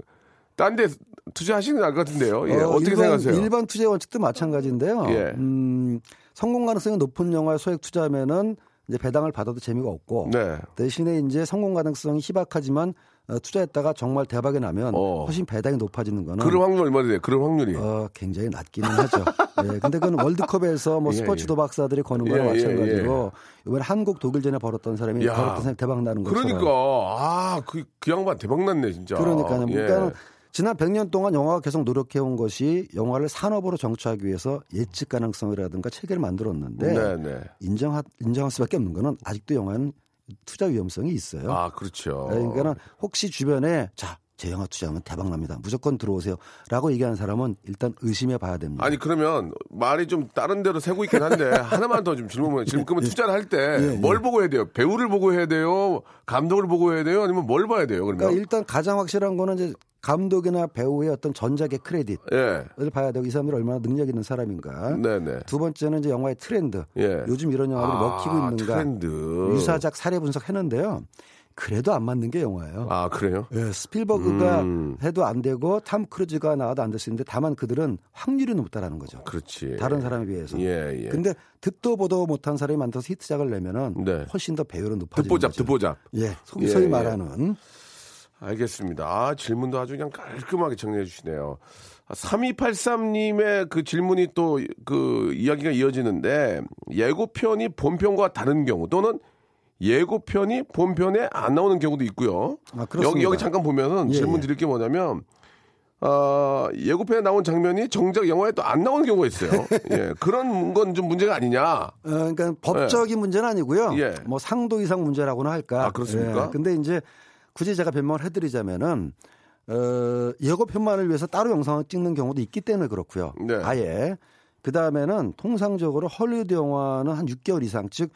A: 딴 데 투자하시는 게 나을 것 같은데요. 예. 어떻게 생각하세요?
B: 일반 투자 원칙도 마찬가지인데요.
A: 예.
B: 음, 성공 가능성이 높은 영화에 소액 투자하면은 이제 배당을 받아도 재미가 없고
A: 네.
B: 대신에 이제 성공 가능성이 희박하지만 어, 투자했다가 정말 대박이 나면
A: 어.
B: 훨씬 배당이 높아지는 거는
A: 그런 확률 얼마 돼요? 그런 확률이.
B: 어, 굉장히 낮기는 하죠. 예, 근데 그건 월드컵에서 뭐
A: 예,
B: 스포츠
A: 예.
B: 도박사들이 거는 거랑
A: 예, 예,
B: 마찬가지로 이번에 한국 독일전에 벌었던 사람이
A: 야.
B: 벌었던 사람이 대박 나는 것처럼.
A: 그러니까 아, 그, 그 양반 대박 났네, 진짜.
B: 그러니까요.
A: 예.
B: 그러니까 지난 100년 동안 영화가 계속 노력해온 것이 영화를 산업으로 정착하기 위해서 예측 가능성이라든가 체계를 만들었는데
A: 네, 네.
B: 인정하, 인정할 수밖에 없는 거는 아직도 영화는 투자 위험성이 있어요.
A: 아, 그렇죠.
B: 그러니까는 혹시 주변에 자, 제 영화 투자하면 대박 납니다. 무조건 들어오세요. 라고 얘기하는 사람은 일단 의심해 봐야 됩니다.
A: 아니 그러면 말이 좀 다른 데로 새고 있긴 한데 하나만 더 좀 질문을 지금 그러면 투자를 할때
B: 예,
A: 뭘
B: 예.
A: 보고 해야 돼요? 배우를 보고 해야 돼요? 감독을 보고 해야 돼요? 아니면 뭘 봐야 돼요? 그러면
B: 그러니까 일단 가장 확실한 거는 이제 감독이나 배우의 어떤 전작의 크레딧을
A: 예,
B: 봐야 되고 이 사람들이 얼마나 능력 있는 사람인가.
A: 네네.
B: 두 번째는 이제 영화의 트렌드.
A: 예.
B: 요즘 이런 영화들이
A: 아,
B: 먹히고 있는가.
A: 트렌드.
B: 유사작 사례 분석했는데요. 그래도 안 맞는 게 영화예요.
A: 아 그래요?
B: 예, 스필버그가
A: 음.
B: 해도 안 되고 탐 크루즈가 나와도 안 될 수 있는데 다만 그들은 확률이 높다라는 거죠.
A: 그렇지.
B: 다른 사람에 비해서.
A: 예, 예.
B: 근데 듣도 보도 못한 사람이 만들어서 히트작을 내면은
A: 네.
B: 훨씬 더 배율은 높아지는
A: 듣보잡,
B: 거죠.
A: 듣보잡.
B: 예, 소-
A: 예,
B: 소위
A: 예.
B: 말하는
A: 알겠습니다. 아, 질문도 아주 그냥 깔끔하게 정리해 주시네요. 3283님의 그 질문이 또 그 이야기가 이어지는데 예고편이 본편과 다른 경우 또는 예고편이 본편에 안 나오는 경우도 있고요.
B: 아.
A: 여기 여기 잠깐 보면은
B: 예,
A: 질문
B: 예.
A: 드릴 게 뭐냐면 어, 예고편에 나온 장면이 정작 영화에 또 안 나오는 경우가 있어요. 예, 그런 건 좀 문제가 아니냐.
B: 어, 그러니까 법적인 문제는 아니고요.
A: 예.
B: 뭐 상도 이상 문제라고나 할까.
A: 아, 그렇습니까?
B: 예, 근데 이제 굳이 제가 변명을 해드리자면은 어, 예고편만을 위해서 따로 영상을 찍는 경우도 있기 때문에 그렇고요.
A: 네.
B: 아예 그 다음에는 통상적으로 헐리우드 영화는 한 6개월 이상 즉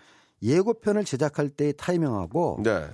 B: 예고편을 제작할 때의 타이밍하고
A: 네.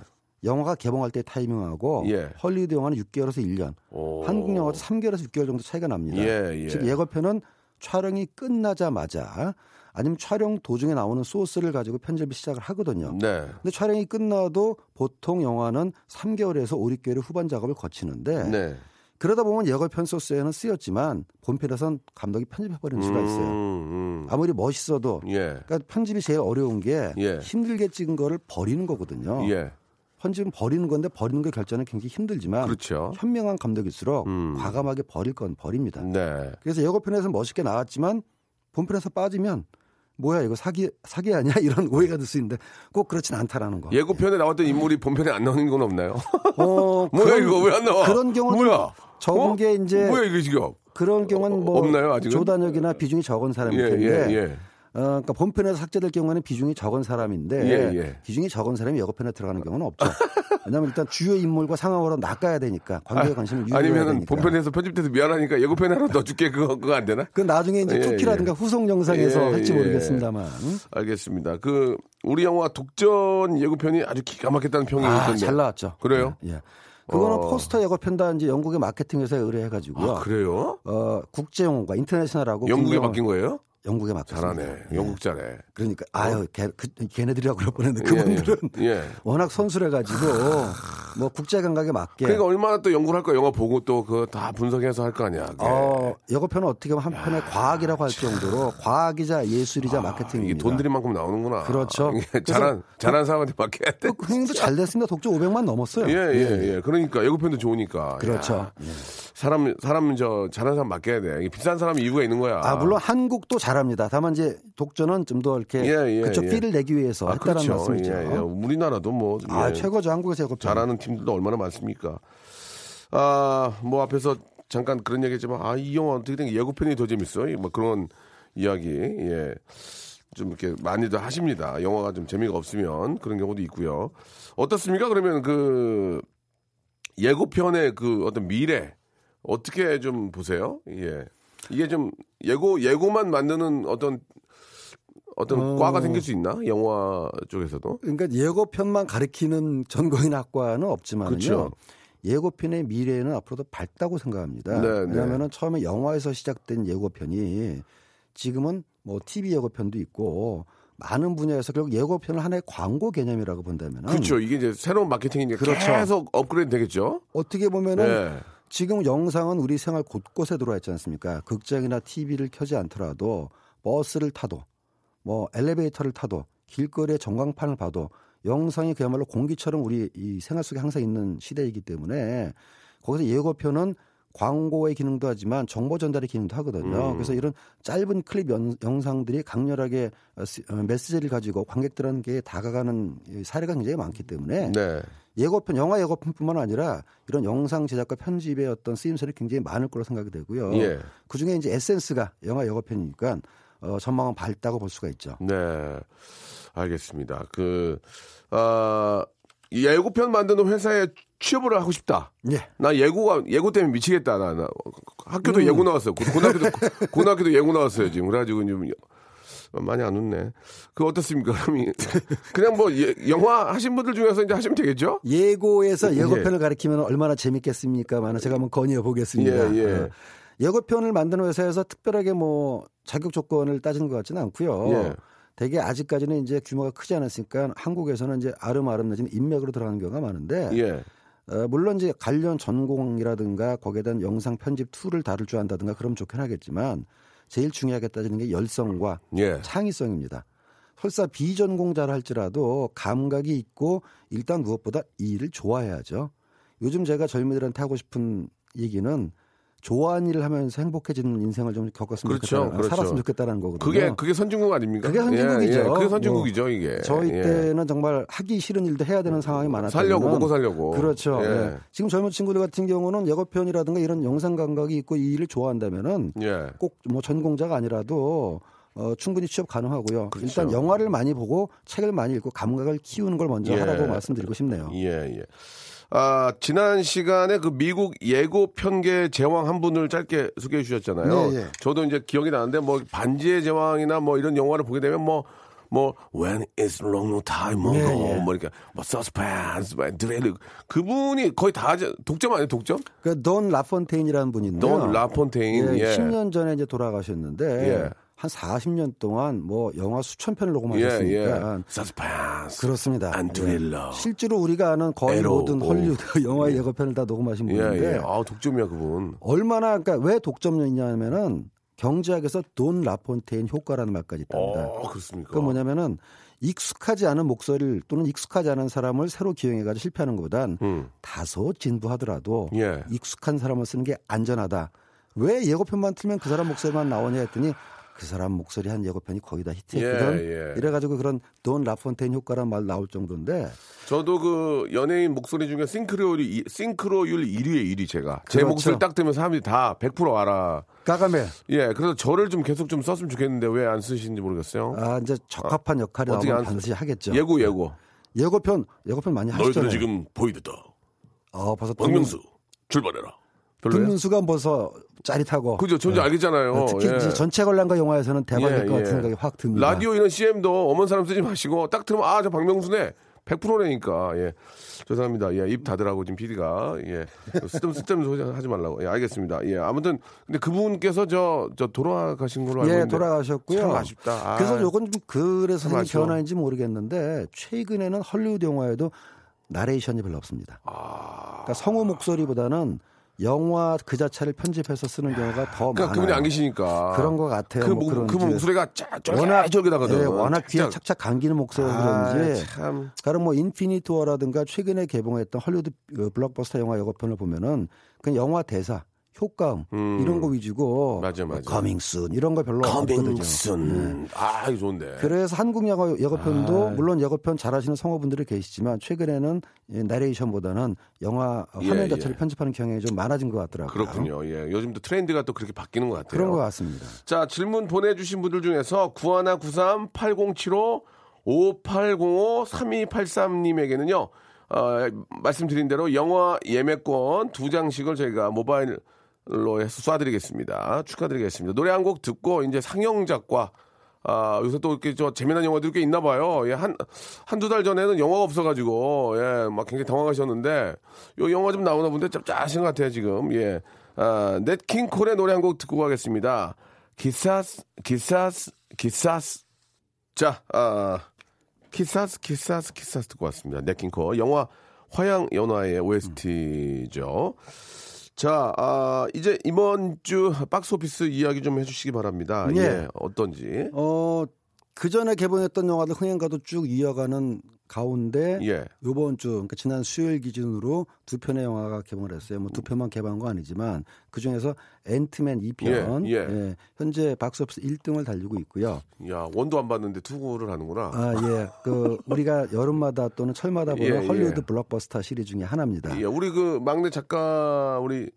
B: 영화가 개봉할 때의 타이밍하고
A: 예.
B: 헐리우드 영화는 6개월에서 1년,
A: 오.
B: 한국 영화도 3개월에서 6개월 정도 차이가 납니다.
A: 예, 예.
B: 즉 예고편은 촬영이 끝나자마자 아니면 촬영 도중에 나오는 소스를 가지고 편집을 시작을 하거든요.
A: 네.
B: 근데 촬영이 끝나도 보통 영화는 3개월에서 5, 6개월의 후반 작업을 거치는데
A: 네.
B: 그러다 보면 예고편 소스에는 쓰였지만 본편에선 감독이 편집해버리는 수가 있어요.
A: 음, 음.
B: 아무리 멋있어도
A: 예.
B: 그러니까 편집이 제일 어려운 게
A: 예.
B: 힘들게 찍은 거를 버리는 거거든요.
A: 예.
B: 편집은 버리는 건데 버리는 거 결정은 굉장히 힘들지만
A: 그렇죠.
B: 현명한 감독일수록
A: 음.
B: 과감하게 버릴 건 버립니다.
A: 네.
B: 그래서 예고편에서 멋있게 나왔지만 본편에서 빠지면 뭐야 이거 사기 사기 아니야 이런 오해가 들 수 있는데 꼭 그렇진 않다라는 거.
A: 예고편에 나왔던 인물이 본편에 안 나오는 건 없나요?
B: 어,
A: 뭐야
B: 그런-
A: 이거 왜 안 나와?
B: 그런 경우는
A: 뭐야?
B: 적은
A: 어?
B: 게 이제
A: 뭐야 이거 지금?
B: 그런 경우는 뭐
A: 없나요, 아직은?
B: 조단역이나 비중이 적은 사람일
A: 예,
B: 텐데
A: 예, 예.
B: 어, 그러니까 본편에서 삭제될 경우에는 비중이 적은 사람인데
A: 예, 예.
B: 비중이 적은 사람이 예고편에 들어가는 경우는 없죠. 왜냐하면 일단 주요 인물과 상황으로 낚아야 되니까 관객의 관심을 유도해야 되니까.
A: 본편에서 편집돼서 미안하니까 예고편에 하나 넣어줄게 그거 그거 안 되나?
B: 그 나중에 이제
A: 예,
B: 쿠키라든가
A: 예.
B: 후속 영상에서
A: 예,
B: 할지
A: 예.
B: 모르겠습니다만.
A: 알겠습니다. 그 우리 영화 독전 예고편이 아주 기가 막혔다는 평이
B: 아,
A: 있던데.
B: 잘 나왔죠.
A: 그래요?
B: 예. 예. 그거는
A: 어.
B: 포스터 예고편다 이제 영국의 마케팅 회사에 의뢰해가지고요.
A: 아, 그래요?
B: 어, 국제용과 인터내셔널하고
A: 영국에 맡긴 거예요?
B: 영국에 맡겼습니다.
A: 잘하네.
B: 예.
A: 영국 잘해.
B: 그러니까 아유 걔, 그, 걔네들이라고 그럴 뻔했는데 그분들은
A: 예, 예.
B: 워낙 선수래가지고 뭐 국제 감각에 맞게
A: 그러니까 얼마나 또 연구를 할까 영화 보고 또 그거 다 분석해서 할 거 아니야. 그게.
B: 어, 예고편은 어떻게 보면 한 편의 과학이라고 할 정도로 과학이자 예술이자
A: 아,
B: 마케팅입니다.
A: 이게 돈 들인 만큼 나오는구나.
B: 그렇죠.
A: 잘한 잘한 사람한테 맡겨야 돼.
B: 그 흥행도 잘 됐습니다. 독점 500만 넘었어요.
A: 예, 예, 예. 그러니까 예고편도 좋으니까.
B: 그렇죠.
A: 야, 사람 사람 저 잘하는 사람 맡겨야 돼. 비싼 사람 이유가 있는 거야.
B: 아, 물론 한국도 잘합니다. 다만 이제 독전은 좀 더 이렇게
A: 예, 예,
B: 그쪽
A: 예.
B: 필을 내기 위해서
A: 아,
B: 했다는
A: 그렇죠.
B: 말씀이죠.
A: 예, 예. 우리나라도 뭐
B: 아,
A: 예.
B: 최고죠. 한국에서 예고편.
A: 잘하는 팀들도 얼마나 많습니까? 아, 뭐 앞에서 잠깐 그런 얘기 했지만 아, 이 영화 어떻게 된게 예고편이 더 재밌어? 뭐 그런 이야기. 예. 좀 이렇게 많이들 하십니다. 영화가 좀 재미가 없으면 그런 경우도 있고요. 어떻습니까? 그러면 그 예고편의 그 어떤 미래 어떻게 좀 보세요? 예. 이게 좀 예고 예고만 만드는 어떤 어떤
B: 어.
A: 과가 생길 수 있나? 영화 쪽에서도.
B: 그러니까 예고편만 가리키는 전공인 학과는 없지만요.
A: 그렇죠.
B: 예고편의 미래는 앞으로도 밝다고 생각합니다.
A: 네,
B: 왜냐하면 처음에 영화에서 시작된 예고편이 지금은 뭐 TV 예고편도 있고 많은 분야에서 결국 예고편을 하나의 광고 개념이라고 본다면
A: 그렇죠. 이게 이제 새로운 마케팅이니까
B: 음. 그렇죠.
A: 계속 업그레이드 되겠죠.
B: 어떻게 보면은
A: 네.
B: 지금 영상은 우리 생활 곳곳에 들어와 있지 않습니까? 극장이나 TV를 켜지 않더라도 버스를 타도 뭐 엘리베이터를 타도 길거리의 전광판을 봐도 영상이 그야말로 공기처럼 우리 이 생활 속에 항상 있는 시대이기 때문에 거기서 예고편은 광고의 기능도 하지만 정보 전달의 기능도 하거든요.
A: 음.
B: 그래서 이런 짧은 클립 연- 영상들이 강렬하게 어, 시- 어, 메시지를 가지고 관객들에게 다가가는 이 사례가 굉장히 많기 때문에
A: 네.
B: 예고편, 영화 예고편뿐만 아니라 이런 영상 제작과 편집의 어떤 쓰임새는 굉장히 많을 거로 생각이 되고요.
A: 예.
B: 그 중에 이제 에센스가 영화 예고편이니까 어, 전망은 밝다고 볼 수가 있죠.
A: 네. 알겠습니다. 그, 아, 이 예고편 만드는 회사에 취업을 하고 싶다.
B: 예.
A: 나 예고가, 예고 때문에 미치겠다. 나, 나 학교도
B: 음.
A: 예고 나왔어요. 고- 고등학교도, 고등학교도 예고 나왔어요. 지금. 그래가지고 좀 많이 안 웃네. 그 어떻습니까? 그냥 뭐 예- 영화 하신 분들 중에서 이제 하시면 되겠죠?
B: 예고에서 예고편을 가리키면 얼마나 재밌겠습니까만 제가 한번 건의해 보겠습니다.
A: 예, 예.
B: 어, 예고편을 만드는 회사에서 특별하게 뭐 자격 조건을 따지는 것 같지는 않고요.
A: 예.
B: 대개 아직까지는 이제 규모가 크지 않았으니까 한국에서는 이제 알음알음 내지는 인맥으로 들어가는 경우가 많은데
A: 예.
B: 어, 물론 이제 관련 전공이라든가 거기에 대한 영상 편집 툴을 다룰 줄 안다든가 그럼 좋긴 하겠지만 제일 중요하게 따지는 게 열성과
A: 예.
B: 창의성입니다. 설사 비전공자라 할지라도 감각이 있고 일단 무엇보다 이 일을 좋아해야죠. 요즘 제가 젊은이들한테 하고 싶은 얘기는 좋아하는 일을 하면서 행복해지는 인생을 좀 겪었으면
A: 그렇죠,
B: 좋겠다,
A: 그렇죠.
B: 살았으면 좋겠다는 거거든요.
A: 그게, 그게 선진국 아닙니까?
B: 그게 선진국이죠.
A: 예, 예. 그게 선진국이죠, 이게.
B: 저희
A: 예.
B: 때는 정말 하기 싫은 일도 해야 되는 상황이 많았다.
A: 살려고, 먹고 살려고.
B: 그렇죠.
A: 예.
B: 예. 지금 젊은 친구들 같은 경우는 예고편이라든가 이런 영상 감각이 있고 이 일을 좋아한다면은
A: 예.
B: 꼭뭐 전공자가 아니라도 어, 충분히 취업 가능하고요.
A: 그렇죠.
B: 일단 영화를 많이 보고 책을 많이 읽고 감각을 키우는 걸 먼저
A: 예.
B: 하라고 말씀드리고 싶네요.
A: 예, 예. 아, 지난 시간에 그 미국 예고 편계 제왕 한 분을 짧게 소개해 주셨잖아요.
B: 네, 예.
A: 저도 이제 기억이 나는데 뭐 반지의 제왕이나 뭐 이런 영화를 보게 되면 뭐, 뭐, when it's long time ago,
B: 네, 예.
A: 뭐 이렇게, 뭐, suspense, 뭐, 드레일. 그분이 거의 다 저- 독점 아니에요, 독점?
B: 그돈 라폰테인이라는 분인데요.
A: 돈 라폰테인,
B: 예,
A: 예.
B: 10년 전에 이제 돌아가셨는데
A: 예.
B: 한 40년 동안 뭐 영화 수천 편을
A: 예,
B: 녹음하셨으니까
A: 예. suspense.
B: 그렇습니다.
A: 안
B: 예. 실제로 우리가 아는 거의
A: 에로,
B: 모든
A: 오.
B: 헐리우드 영화 예고편을 다 녹음하신
A: 예,
B: 분인데
A: 예. 아, 독점이야, 그분.
B: 얼마나 그러니까 왜 독점이냐면은 경제학에서 돈 라폰테인 효과라는 말까지 있답니다.
A: 어, 그렇습니까?
B: 그 뭐냐면은 익숙하지 않은 목소리를 또는 익숙하지 않은 사람을 새로 기용해가지고 실패하는 것보단
A: 음.
B: 다소 진부하더라도
A: 예.
B: 익숙한 사람을 쓰는 게 안전하다. 왜 예고편만 틀면 그 사람 목소리만 나오냐 했더니 그 사람 목소리 한 예고편이 거의 다 히트했거든.
A: 예, 예.
B: 이래가지고 그런 돈 라폰테인 효과란 말 나올 정도인데
A: 저도 그 연예인 목소리 중에 싱크로율이 이- 싱크로율 1위에 1위 제가 제
B: 그렇죠.
A: 목소리 딱 들으면 사람들이 다 100% 알아.
B: 까가멜
A: 예, 그래서 저를 좀 계속 좀 썼으면 좋겠는데 왜 안 쓰시는지 모르겠어요.
B: 아 이제 적합한 역할이
A: 어떻게
B: 나오면
A: 안-
B: 반드시 하겠죠.
A: 예고 예고.
B: 예고편 예고편 많이 하시잖아요.
A: 너희들은 지금 보이드다.
B: 어, 벌써
A: 박명수 출발해라. 별로예요?
B: 김민수가 벌써 짜릿하고
A: 그죠, 존재 알겠잖아요.
B: 특히
A: 예.
B: 이제 전체 관람가 영화에서는 대박일
A: 예,
B: 것 같은
A: 예.
B: 생각이 확 듭니다.
A: 라디오 이런 CM도 어머니 사람 쓰지 마시고 딱 들으면 아 저 박명수네 100%라니까 예 죄송합니다 예 입 닫으라고 지금 PD가 예 쓸데없는 쓸데없는 소리 하지 말라고 예 알겠습니다 예 아무튼 근데 그분께서 저 저 돌아가신 걸로 알고
B: 예,
A: 있는데
B: 돌아가셨고요.
A: 참 아쉽다 아,
B: 그래서 요건 좀 그래서
A: 참 아쉬워.
B: 변화인지 모르겠는데 최근에는 헐리우드 영화에도 나레이션이 별로 없습니다.
A: 아,
B: 그러니까 성우 목소리보다는 영화 그 자체를 편집해서 쓰는 경우가 더
A: 그러니까
B: 많아요.
A: 그분이 안 계시니까
B: 그런 것 같아요.
A: 그,
B: 뭐
A: 목,
B: 그
A: 목소리가 짜
B: 워낙
A: 쫄깃쫄깃하거든
B: 예, 워낙 귀에
A: 착착.
B: 감기는 목소리라
A: 아,
B: 그런지
A: 참
B: 가령 뭐 인피니티 워라든가 최근에 개봉했던 헐리우드 그 블록버스터 영화 예고편을 보면은 그 영화 대사, 효과음
A: 음.
B: 이런 거 위주고
A: 맞아, 맞아.
B: coming soon 이런 거 별로 없거든요.
A: coming soon 아 이거 좋은데
B: 그래서 한국 영화 예고편도
A: 아.
B: 물론 예고편 잘하시는 성우분들이 계시지만 최근에는 이 나레이션보다는 영화 화면
A: 예,
B: 자체를
A: 예.
B: 편집하는 경향이 좀 많아진 것 같더라고요.
A: 그렇군요 예 요즘도 트렌드가 또 그렇게 바뀌는 것 같아요
B: 그런 것 같습니다.
A: 자, 질문 보내주신 분들 중에서 9193 8075 5805 3283님에게는요, 어, 말씀드린 대로 영화 예매권 두 장씩을 저희가 모바일 로 해서 쏴드리겠습니다. 축하드리겠습니다. 노래 한 곡 듣고 이제 상영작과 아, 요새 또 이렇게 저 재미난 영화들이 꽤 있나 봐요. 예, 한, 한두 달 전에는 영화가 없어가지고, 예, 막 굉장히 당황하셨는데, 요 영화 좀 나오나 본데 좀 짜신 것 같아요, 지금. 예. 아, 냇 킹 콜의 노래 한 곡 듣고 가겠습니다. Quizás, Quizás, Quizás. 자, 아, Quizás, Quizás, Quizás 듣고 왔습니다. 냇 킹 콜. 영화 화양 연화의 OST죠. 자, 아, 이제 이번 주 박스 오피스 이야기 좀 해주시기 바랍니다.
B: 예.
A: 예, 어떤지.
B: 어, 그 전에 개봉했던 영화들 흥행가도 쭉 이어가는 가운데
A: 예.
B: 요번 주 그러니까 지난 수요일 기준으로 두 편의 영화가 개봉을 했어요. 뭐 두 편만 개봉한 거 아니지만 그 중에서 앤트맨 2편
A: 예, 예.
B: 현재 박스오피스 1등을 달리고 있고요.
A: 야, one도 안 봤는데 two를 하는구나.
B: 아, 예. 그 우리가 여름마다 또는 철마다 보는
A: 예,
B: 헐리우드
A: 예.
B: 블록버스터 시리즈 중에 하나입니다.
A: 예, 우리 그 막내 작가, 우리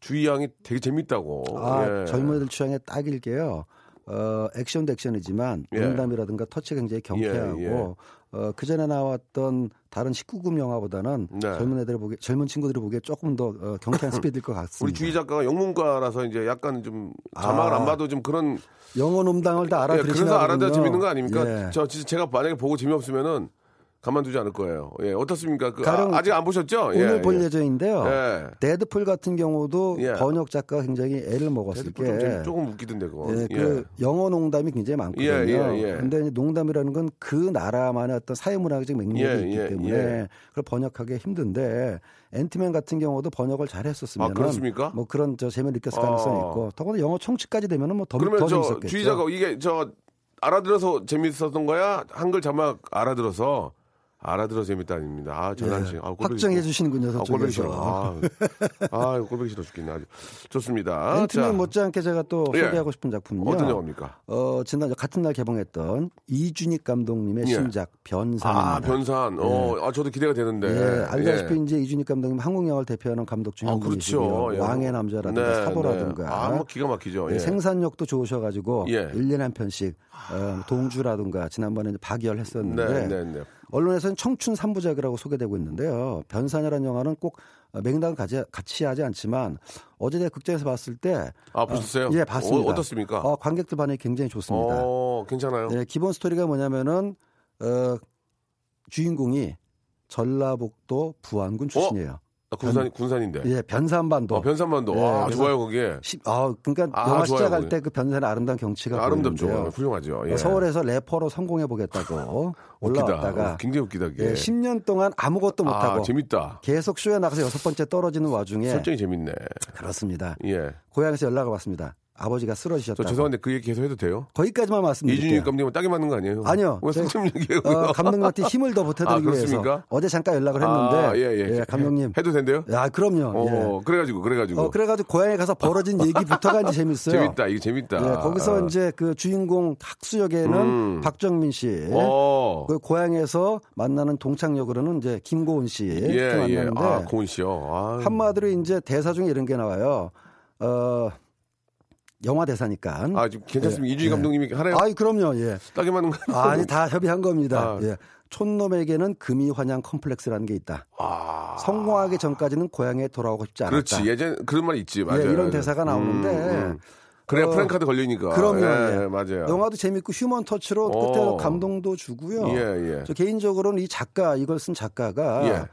A: 주희 양이 되게 재밌다고.
B: 아,
A: 예.
B: 젊은이들 취향에 딱일게요. 어, 액션도 액션이지만
A: 예.
B: 농담이라든가 터치가 굉장히 경쾌하고
A: 예, 예.
B: 어, 그 전에 나왔던 다른 19금 영화보다는
A: 네.
B: 젊은 애들이 보기 젊은 친구들이 보기에 조금 더 어, 경쾌한 스피드일 것 같습니다.
A: 우리 주희 작가가 영문과라서 이제 약간 좀 자막을
B: 아.
A: 안 봐도 좀 그런
B: 영어 놈당을 다
A: 예,
B: 알아들으시나
A: 그래서 알아야
B: 보군요.
A: 재밌는 거 아닙니까?
B: 예.
A: 저 진짜 제가 만약에 보고 재미없으면은 가만두지 않을 거예요. 예, 어떻습니까? 그, 아, 직안 보셨죠?
B: 오늘
A: 예,
B: 볼
A: 예.
B: 예정인데요.
A: 예.
B: 데드풀 같은 경우도
A: 예.
B: 번역 작가가 굉장히 애를 먹었을 게
A: 좀 조금 웃기던데 그거.
B: 예, 그 영어 농담이 굉장히 많거든요.
A: 예, 예, 예.
B: 근데 농담이라는 건 그 나라만의 어떤 사회문화적 맥락이
A: 예,
B: 있기
A: 예,
B: 때문에
A: 예.
B: 그걸 번역하기 힘든데 앤트맨 같은 경우도 번역을 잘 했었으면
A: 아, 그렇습니까?
B: 뭐 그런 저 재미를 느꼈을
A: 아.
B: 가능성이 있고 더구나 영어 총칙까지 되면은 뭐 더
A: 그러면
B: 더
A: 저 작가 이게 저 알아들어서 재밌었던 거야? 한글 자막 알아들어서 알아들어 재밌다 아닙니다. 아, 전환식. 아, 꼴보기
B: 예. 확정해
A: 싫어.
B: 주시는군요,
A: 아, 꼴보기. 싫어. 아, 아 꼴보기 싫어 죽겠네. 아주 좋습니다. 자,
B: 못지않게 제가 또
A: 예.
B: 소개하고 싶은 작품은요.
A: 어떤 영화입니까?
B: 어, 지난 같은 날 개봉했던 이준익 감독님의
A: 예.
B: 신작 변산입니다.
A: 아, 변산. 어, 아, 저도 기대가 되는데.
B: 예, 알다시피
A: 예.
B: 이제 이준익 감독님 한국 영화를 대표하는 감독 중에
A: 아,
B: 한
A: 그렇죠.
B: 분이시고요.
A: 예.
B: 왕의 남자라든가
A: 네,
B: 사보라든가
A: 네. 아, 뭐 기가 막히죠.
B: 예,
A: 예.
B: 생산력도 좋으셔 가지고
A: 예.
B: 일 1년에 한 편씩 어, 동주라든가 지난번에 박열 했었는데
A: 네, 네, 네.
B: 언론에서는 청춘 삼부작이라고 소개되고 있는데요. 변산이라는 영화는 꼭 맹단 같이, 같이 하지 않지만 어제 내가 극장에서 봤을 때
A: 아, 보셨어요?
B: 어, 예, 봤습니다.
A: 어, 어떻습니까?
B: 어, 관객들 반응이 굉장히 좋습니다.
A: 어, 괜찮아요.
B: 네, 기본 스토리가 뭐냐면은 어, 주인공이 전라북도 부안군 출신이에요.
A: 아, 군산, 군산인데.
B: 예, 변산반도.
A: 어, 변산반도.
B: 예,
A: 아, 좋아요, 거기에.
B: 시- 아, 그러니까
A: 아,
B: 영화 시작할. 때 그 변산의 아름다운 경치가
A: 아름답죠.
B: 보이는데요.
A: 훌륭하죠. 예.
B: 서울에서 래퍼로 성공해 보겠다고. 올라왔다가
A: 어, 굉장히 웃기다.
B: 예, 10년 동안 아무것도 못
A: 아,
B: 하고
A: 재밌다.
B: 계속 쇼에 나가서 여섯 번째 떨어지는 와중에
A: 설정이 재밌네.
B: 그렇습니다.
A: 예.
B: 고향에서 연락을 받습니다. 아버지가
A: 저
B: 쓰러지셨다고.
A: 죄송한데 그 얘기 계속 해도 돼요?
B: 거기까지만 말씀드릴게요.
A: 이준희 감독은 딱이 맞는 거 아니에요?
B: 아니요.
A: 왜
B: 저-
A: 승점 얘기해요?
B: 어, 감독님한테 힘을 더 보태드리기
A: 아,
B: 위해서? 어제 잠깐 연락을 했는데
A: 아, 예, 예.
B: 감독님
A: 해도 된대요?
B: 야 그럼요. 예.
A: 어, 그래가지고, 그래가지고.
B: 어, 그래가지고 고향에 가서 벌어진 얘기부터가 이제 재밌어요.
A: 재밌다, 이게 재밌다.
B: 예, 거기서
A: 아.
B: 이제 그 주인공 학수 역에는
A: 음.
B: 박정민 씨,
A: 어.
B: 그 고향에서 만나는 동창 역으로는 이제 김고은 씨 이렇게
A: 예, 예.
B: 만나는데
A: 아, 고은 씨요. 아.
B: 한마디로 이제 대사 중에 이런 게 나와요. 어, 영화 대사니까.
A: 아, 지금 괜찮습니다.
B: 예,
A: 이준희
B: 예.
A: 감독님이 하나요?
B: 아이 그럼요. 예.
A: 딱이 맞는 거
B: 아니 다 협의한 겁니다.
A: 아.
B: 예. 촌놈에게는 금이 환영 컴플렉스라는 게 있다.
A: 아.
B: 성공하기 전까지는 고향에 돌아오고 싶지 않았다.
A: 그렇지. 예전 그런 말 있지. 맞아요.
B: 예, 이런 대사가 나오는데
A: 그래야
B: 어,
A: 프랭카드 걸리니까.
B: 그럼요.
A: 예,
B: 예.
A: 맞아요.
B: 영화도 재밌고 휴먼 터치로
A: 어.
B: 그때 감동도 주고요.
A: 예, 예.
B: 저 개인적으로는 이 작가 이걸 쓴 작가가
A: 예.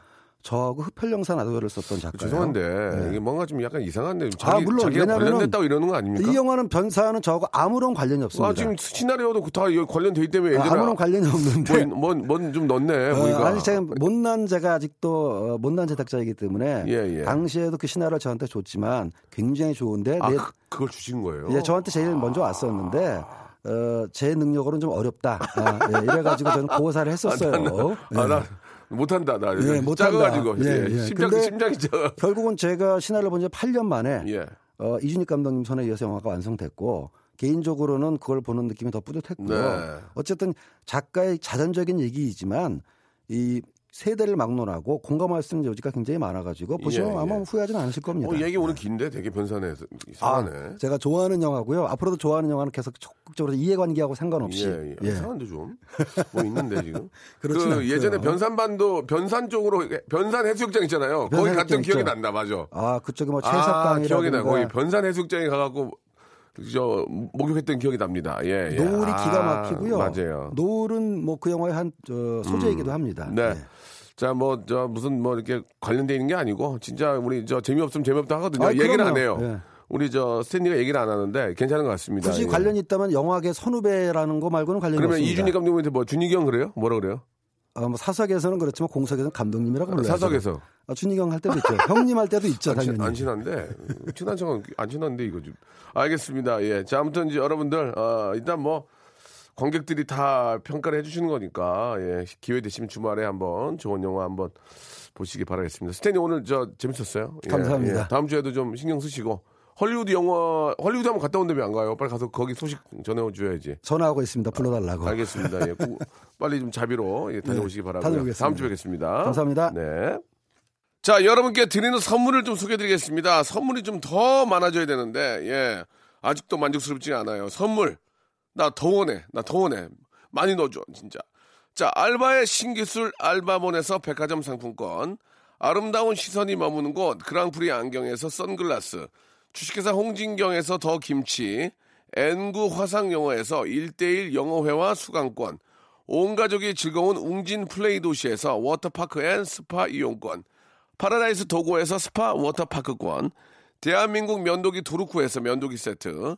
B: 저하고 흡혈영사 나도를 썼던 작가예요.
A: 죄송한데 이게 뭔가 좀 약간 이상한데 자기,
B: 아, 물론
A: 자기가 관련됐다고 이러는 거 아닙니까?
B: 이 영화는 변사는 저하고 아무런 관련이 없습니다.
A: 아, 지금 시나리오도 다 관련돼 있기 때문에 예전에
B: 아무런 관련이 없는데
A: 뭐뭐좀 넣네
B: 어,
A: 보니까.
B: 아니 제가 못난 제가 아직도 어, 못난 제작자이기 때문에
A: 예, 예.
B: 당시에도 그 시나리오 저한테 줬지만 굉장히 좋은데
A: 아,
B: 내-
A: 그, 그걸 주신 거예요?
B: 예, 저한테 제일 먼저 왔었는데 어, 제 능력으로는 좀 어렵다. 아, 예, 이래가지고 저는 고사를 했었어요.
A: 아,
B: 예.
A: 나 못한다. 나
B: 예, 못한다.
A: 작아가지고
B: 예,
A: 예,
B: 예.
A: 심장 심장이 작아.
B: 결국은 제가 시나리오 본지 8년 만에
A: 예.
B: 어, 이준익 감독님 손에 이어서 영화가 완성됐고 개인적으로는 그걸 보는 느낌이 더 뿌듯했고요.
A: 네.
B: 어쨌든 작가의 자전적인 얘기이지만 이 세대를 막론하고 공감할 수 있는 여지가 굉장히 많아가지고 보시면
A: 예,
B: 아마
A: 예.
B: 후회하지는 않으실 겁니다.
A: 어, 얘기 오늘 긴데 되게 변산해서 이상하네.
B: 아, 제가 좋아하는 영화고요. 앞으로도 좋아하는 영화는 계속 적극적으로 이해관계하고 상관없이
A: 예, 예.
B: 예.
A: 이상한데 좀. 뭐 있는데 지금.
B: 그렇진
A: 그
B: 않고요.
A: 예전에 변산반도 변산 쪽으로 변산 해수욕장 있잖아요. 거기 갔던 기억이
B: 있죠.
A: 난다. 맞아.
B: 아 그쪽에 뭐
A: 아,
B: 채석강이라든가
A: 기억이 나. 거기 변산 해수욕장에 가갖고 저 목욕했던 기억이 납니다. 예, 예.
B: 노을이
A: 아,
B: 기가 막히고요.
A: 맞아요.
B: 노을은 뭐 그 영화의 한 저, 소재이기도 합니다.
A: 네.
B: 예.
A: 자, 뭐, 저, 무슨, 뭐, 이렇게 관련돼 있는 게 아니고, 진짜 우리, 저, 재미없으면 재미없다 하거든요.
B: 아,
A: 얘기를. 안 해요.
B: 예.
A: 우리, 저, 스탠리가 얘기를 안 하는데, 괜찮은 것 같습니다.
B: 굳이
A: 예.
B: 관련이 있다면 영화계 선후배라는 거 말고는 관련이
A: 그러면
B: 없습니다.
A: 이준희 감독님한테 뭐, 준희경 그래요? 뭐라 그래요?
B: 어, 뭐 사석에서는 그렇지만 공석에서는 감독님이라고 불러요.
A: 사석에서.
B: 아, 준희경 할 때도 있죠. 형님 할 때도 있죠,
A: 안, 친,
B: 당연히.
A: 안 친한데, 친한 척은 안 친한데, 이거 좀. 알겠습니다. 예. 자, 아무튼 이제 여러분들, 어, 일단 뭐, 관객들이 다 평가를 해주시는 거니까, 예. 기회 되시면 주말에 한번 좋은 영화 한번 보시기 바라겠습니다. 스탠이 오늘 저 재밌었어요. 예,
B: 감사합니다.
A: 예. 다음 주에도 좀 신경 쓰시고, 헐리우드 영화, 헐리우드 한번 갔다 왜안 가요? 빨리 가서 거기 소식 전해줘야지.
B: 전화하고 있습니다. 불러달라고.
A: 알겠습니다. 예. 구- 빨리 좀 자비로 예, 다녀오시기 바라고요.
B: 다녀오겠습니다.
A: 다음 주에 뵙겠습니다.
B: 감사합니다.
A: 네. 자, 여러분께 드리는 선물을 좀 소개해드리겠습니다. 선물이 좀 더 많아져야 되는데, 예. 아직도 만족스럽지 않아요. 선물. 나 더 원해. 나 더 원해. 많이 넣어줘, 진짜. 자, 알바의 신기술 알바몬에서 백화점 상품권. 아름다운 시선이 머무는 곳 그랑프리 안경에서 선글라스. 주식회사 홍진경에서 더 김치. N구 화상영어에서 1대1 영어회화 수강권. 온 가족이 즐거운 웅진 플레이 도시에서 워터파크 and 스파 이용권. 파라다이스 도고에서 스파 워터파크권. 대한민국 면도기 도루코에서 면도기 세트.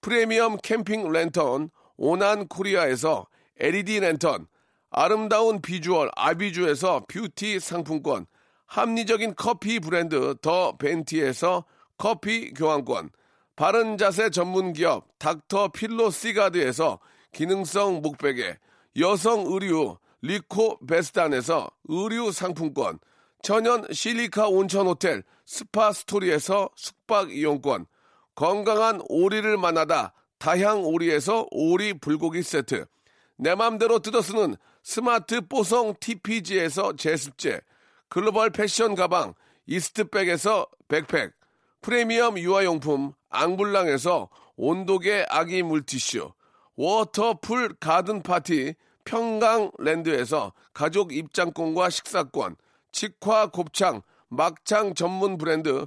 A: 프리미엄 캠핑 랜턴 오난 코리아에서 LED 랜턴, 아름다운 비주얼 아비주에서 뷰티 상품권, 합리적인 커피 브랜드 더 벤티에서 커피 교환권, 바른 자세 전문 기업 닥터 필로 시가드에서 기능성 목베개, 여성 의류 리코 베스단에서 의류 상품권, 천연 실리카 온천 호텔 스파 스토리에서 숙박 이용권, 건강한 오리를 만나다 다향 오리에서 오리 불고기 세트, 내 맘대로 뜯어쓰는 스마트 뽀송 TPG에서 제습제, 글로벌 패션 가방 이스트백에서 백팩, 프리미엄 유아용품 앙블랑에서 온도계 아기 물티슈, 워터풀 가든 파티 평강랜드에서 가족 입장권과 식사권, 직화 곱창 막창 전문 브랜드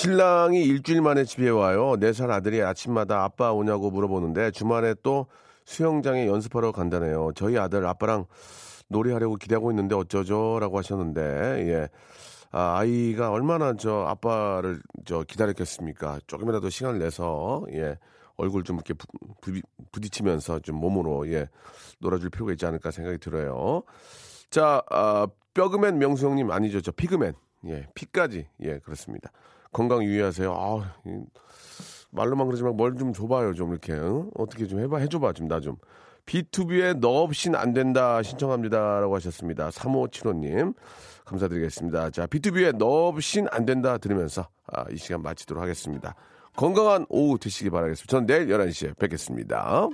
A: 신랑이 일주일 만에 집에 와요. 네 살 아들이 아침마다 아빠 오냐고 물어보는데 주말에 또 수영장에 연습하러 간다네요. 저희 아들 아빠랑 놀이하려고 기대하고 있는데 어쩌죠? 라고 하셨는데, 예. 아, 아이가 얼마나 저 아빠를 저 기다렸겠습니까? 조금이라도 시간을 내서, 예. 얼굴 좀 이렇게 부, 부, 부딪히면서 좀 몸으로, 예. 놀아줄 필요가 있지 않을까 생각이 들어요. 자, 아, 뼈그맨 명수 형님 아니죠. 저 피그맨. 예. 피까지. 예, 그렇습니다. 건강 유의하세요. 아, 말로만 그러지 말고 뭘좀 줘봐요. 좀 이렇게. 응? 어떻게 좀 해봐, 해줘봐. 좀, 나 좀. B2B의 너 없인 안 된다 신청합니다. 라고 하셨습니다. 3575님. 감사드리겠습니다. 자, B2B의 너 없인 안 된다 들으면서 아, 이 시간 마치도록 하겠습니다. 건강한 오후 되시기 바라겠습니다. 전 내일 11시에 뵙겠습니다.